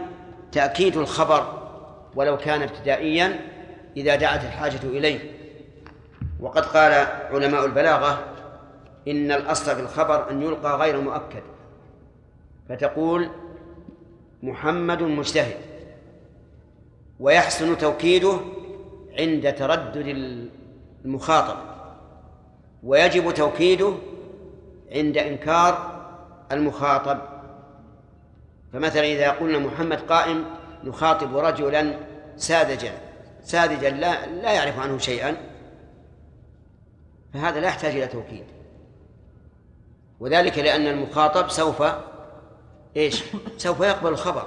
تأكيد الخبر ولو كان ابتدائيا إذا دعت الحاجة إليه. وقد قال علماء البلاغة إن الأصل في الخبر أن يلقى غير مؤكد. فتقول محمد مجتهد ويحسن توكيده عند تردد المخاطب ويجب توكيده عند إنكار المخاطب. فمثلا إذا قلنا محمد قائم نخاطب رجلا ساذجا ساذجا لا لا يعرف عنه شيئا فهذا لا يحتاج إلى توكيد. وذلك لأن المخاطب سوف إيش؟ سوف يقبل الخبر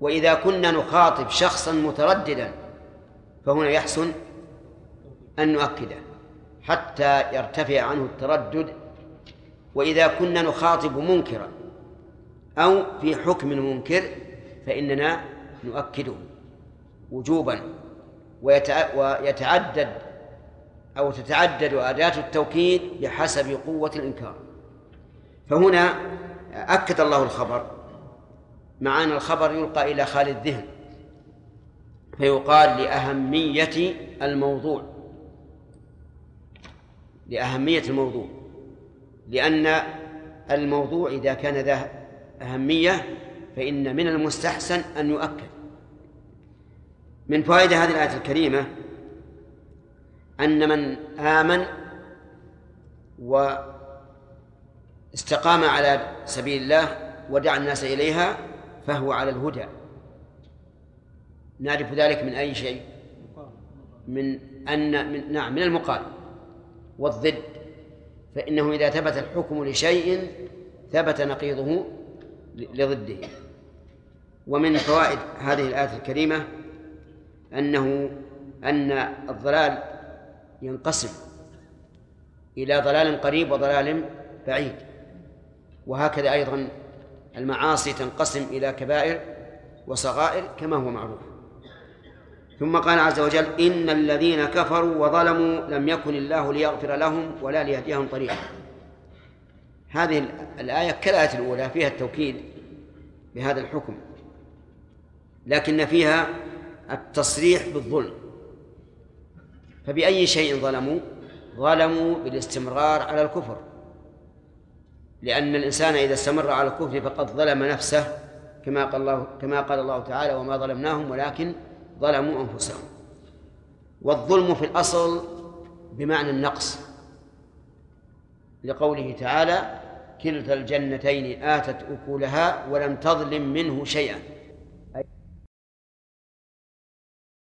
وإذا كنا نخاطب شخصا مترددا فهنا يحسن أن نؤكده حتى يرتفع عنه التردد وإذا كنا نخاطب منكرا أو في حكم منكر فإننا نؤكده وجوبا ويتعدد أو تتعدد أداة التوكيد بحسب قوة الإنكار. فهنا أكد الله الخبر. مع أن الخبر يلقى إلى خالي الذهن فيقال لأهمية الموضوع. لأهمية الموضوع. لأن الموضوع إذا كان ذا أهمية فإن من المستحسن أن يؤكد. من فوائد هذه الآية الكريمة أن من آمن واستقام على سبيل الله ودعا الناس إليها فهو على الهدى. نعرف ذلك من أي شيء؟ من أن من نعم من المقال والضد. فإنه إذا ثبت الحكم لشيء ثبت نقيضه لضده. ومن فوائد هذه الآية الكريمة أنه أن الضلال ينقسم إلى ضلال قريب وضلال بعيد. وهكذا أيضا المعاصي تنقسم إلى كبائر وصغائر كما هو معروف. ثم قال عز وجل إن الذين كفروا وظلموا لم يكن الله ليغفر لهم ولا ليهديهم طريقا. هذه الآية كالآية الأولى فيها التوكيد بهذا الحكم لكن فيها التصريح بالظلم. فبأي شيء ظلموا؟ ظلموا بالاستمرار على الكفر. لأن الإنسان إذا استمر على الكفر فقد ظلم نفسه كما قال الله كما قال الله تعالى وما ظلمناهم ولكن ظلموا أنفسهم. والظلم في الأصل بمعنى النقص. لقوله تعالى كلتا الجنتين آتت أكلها ولم تظلم منه شيئا.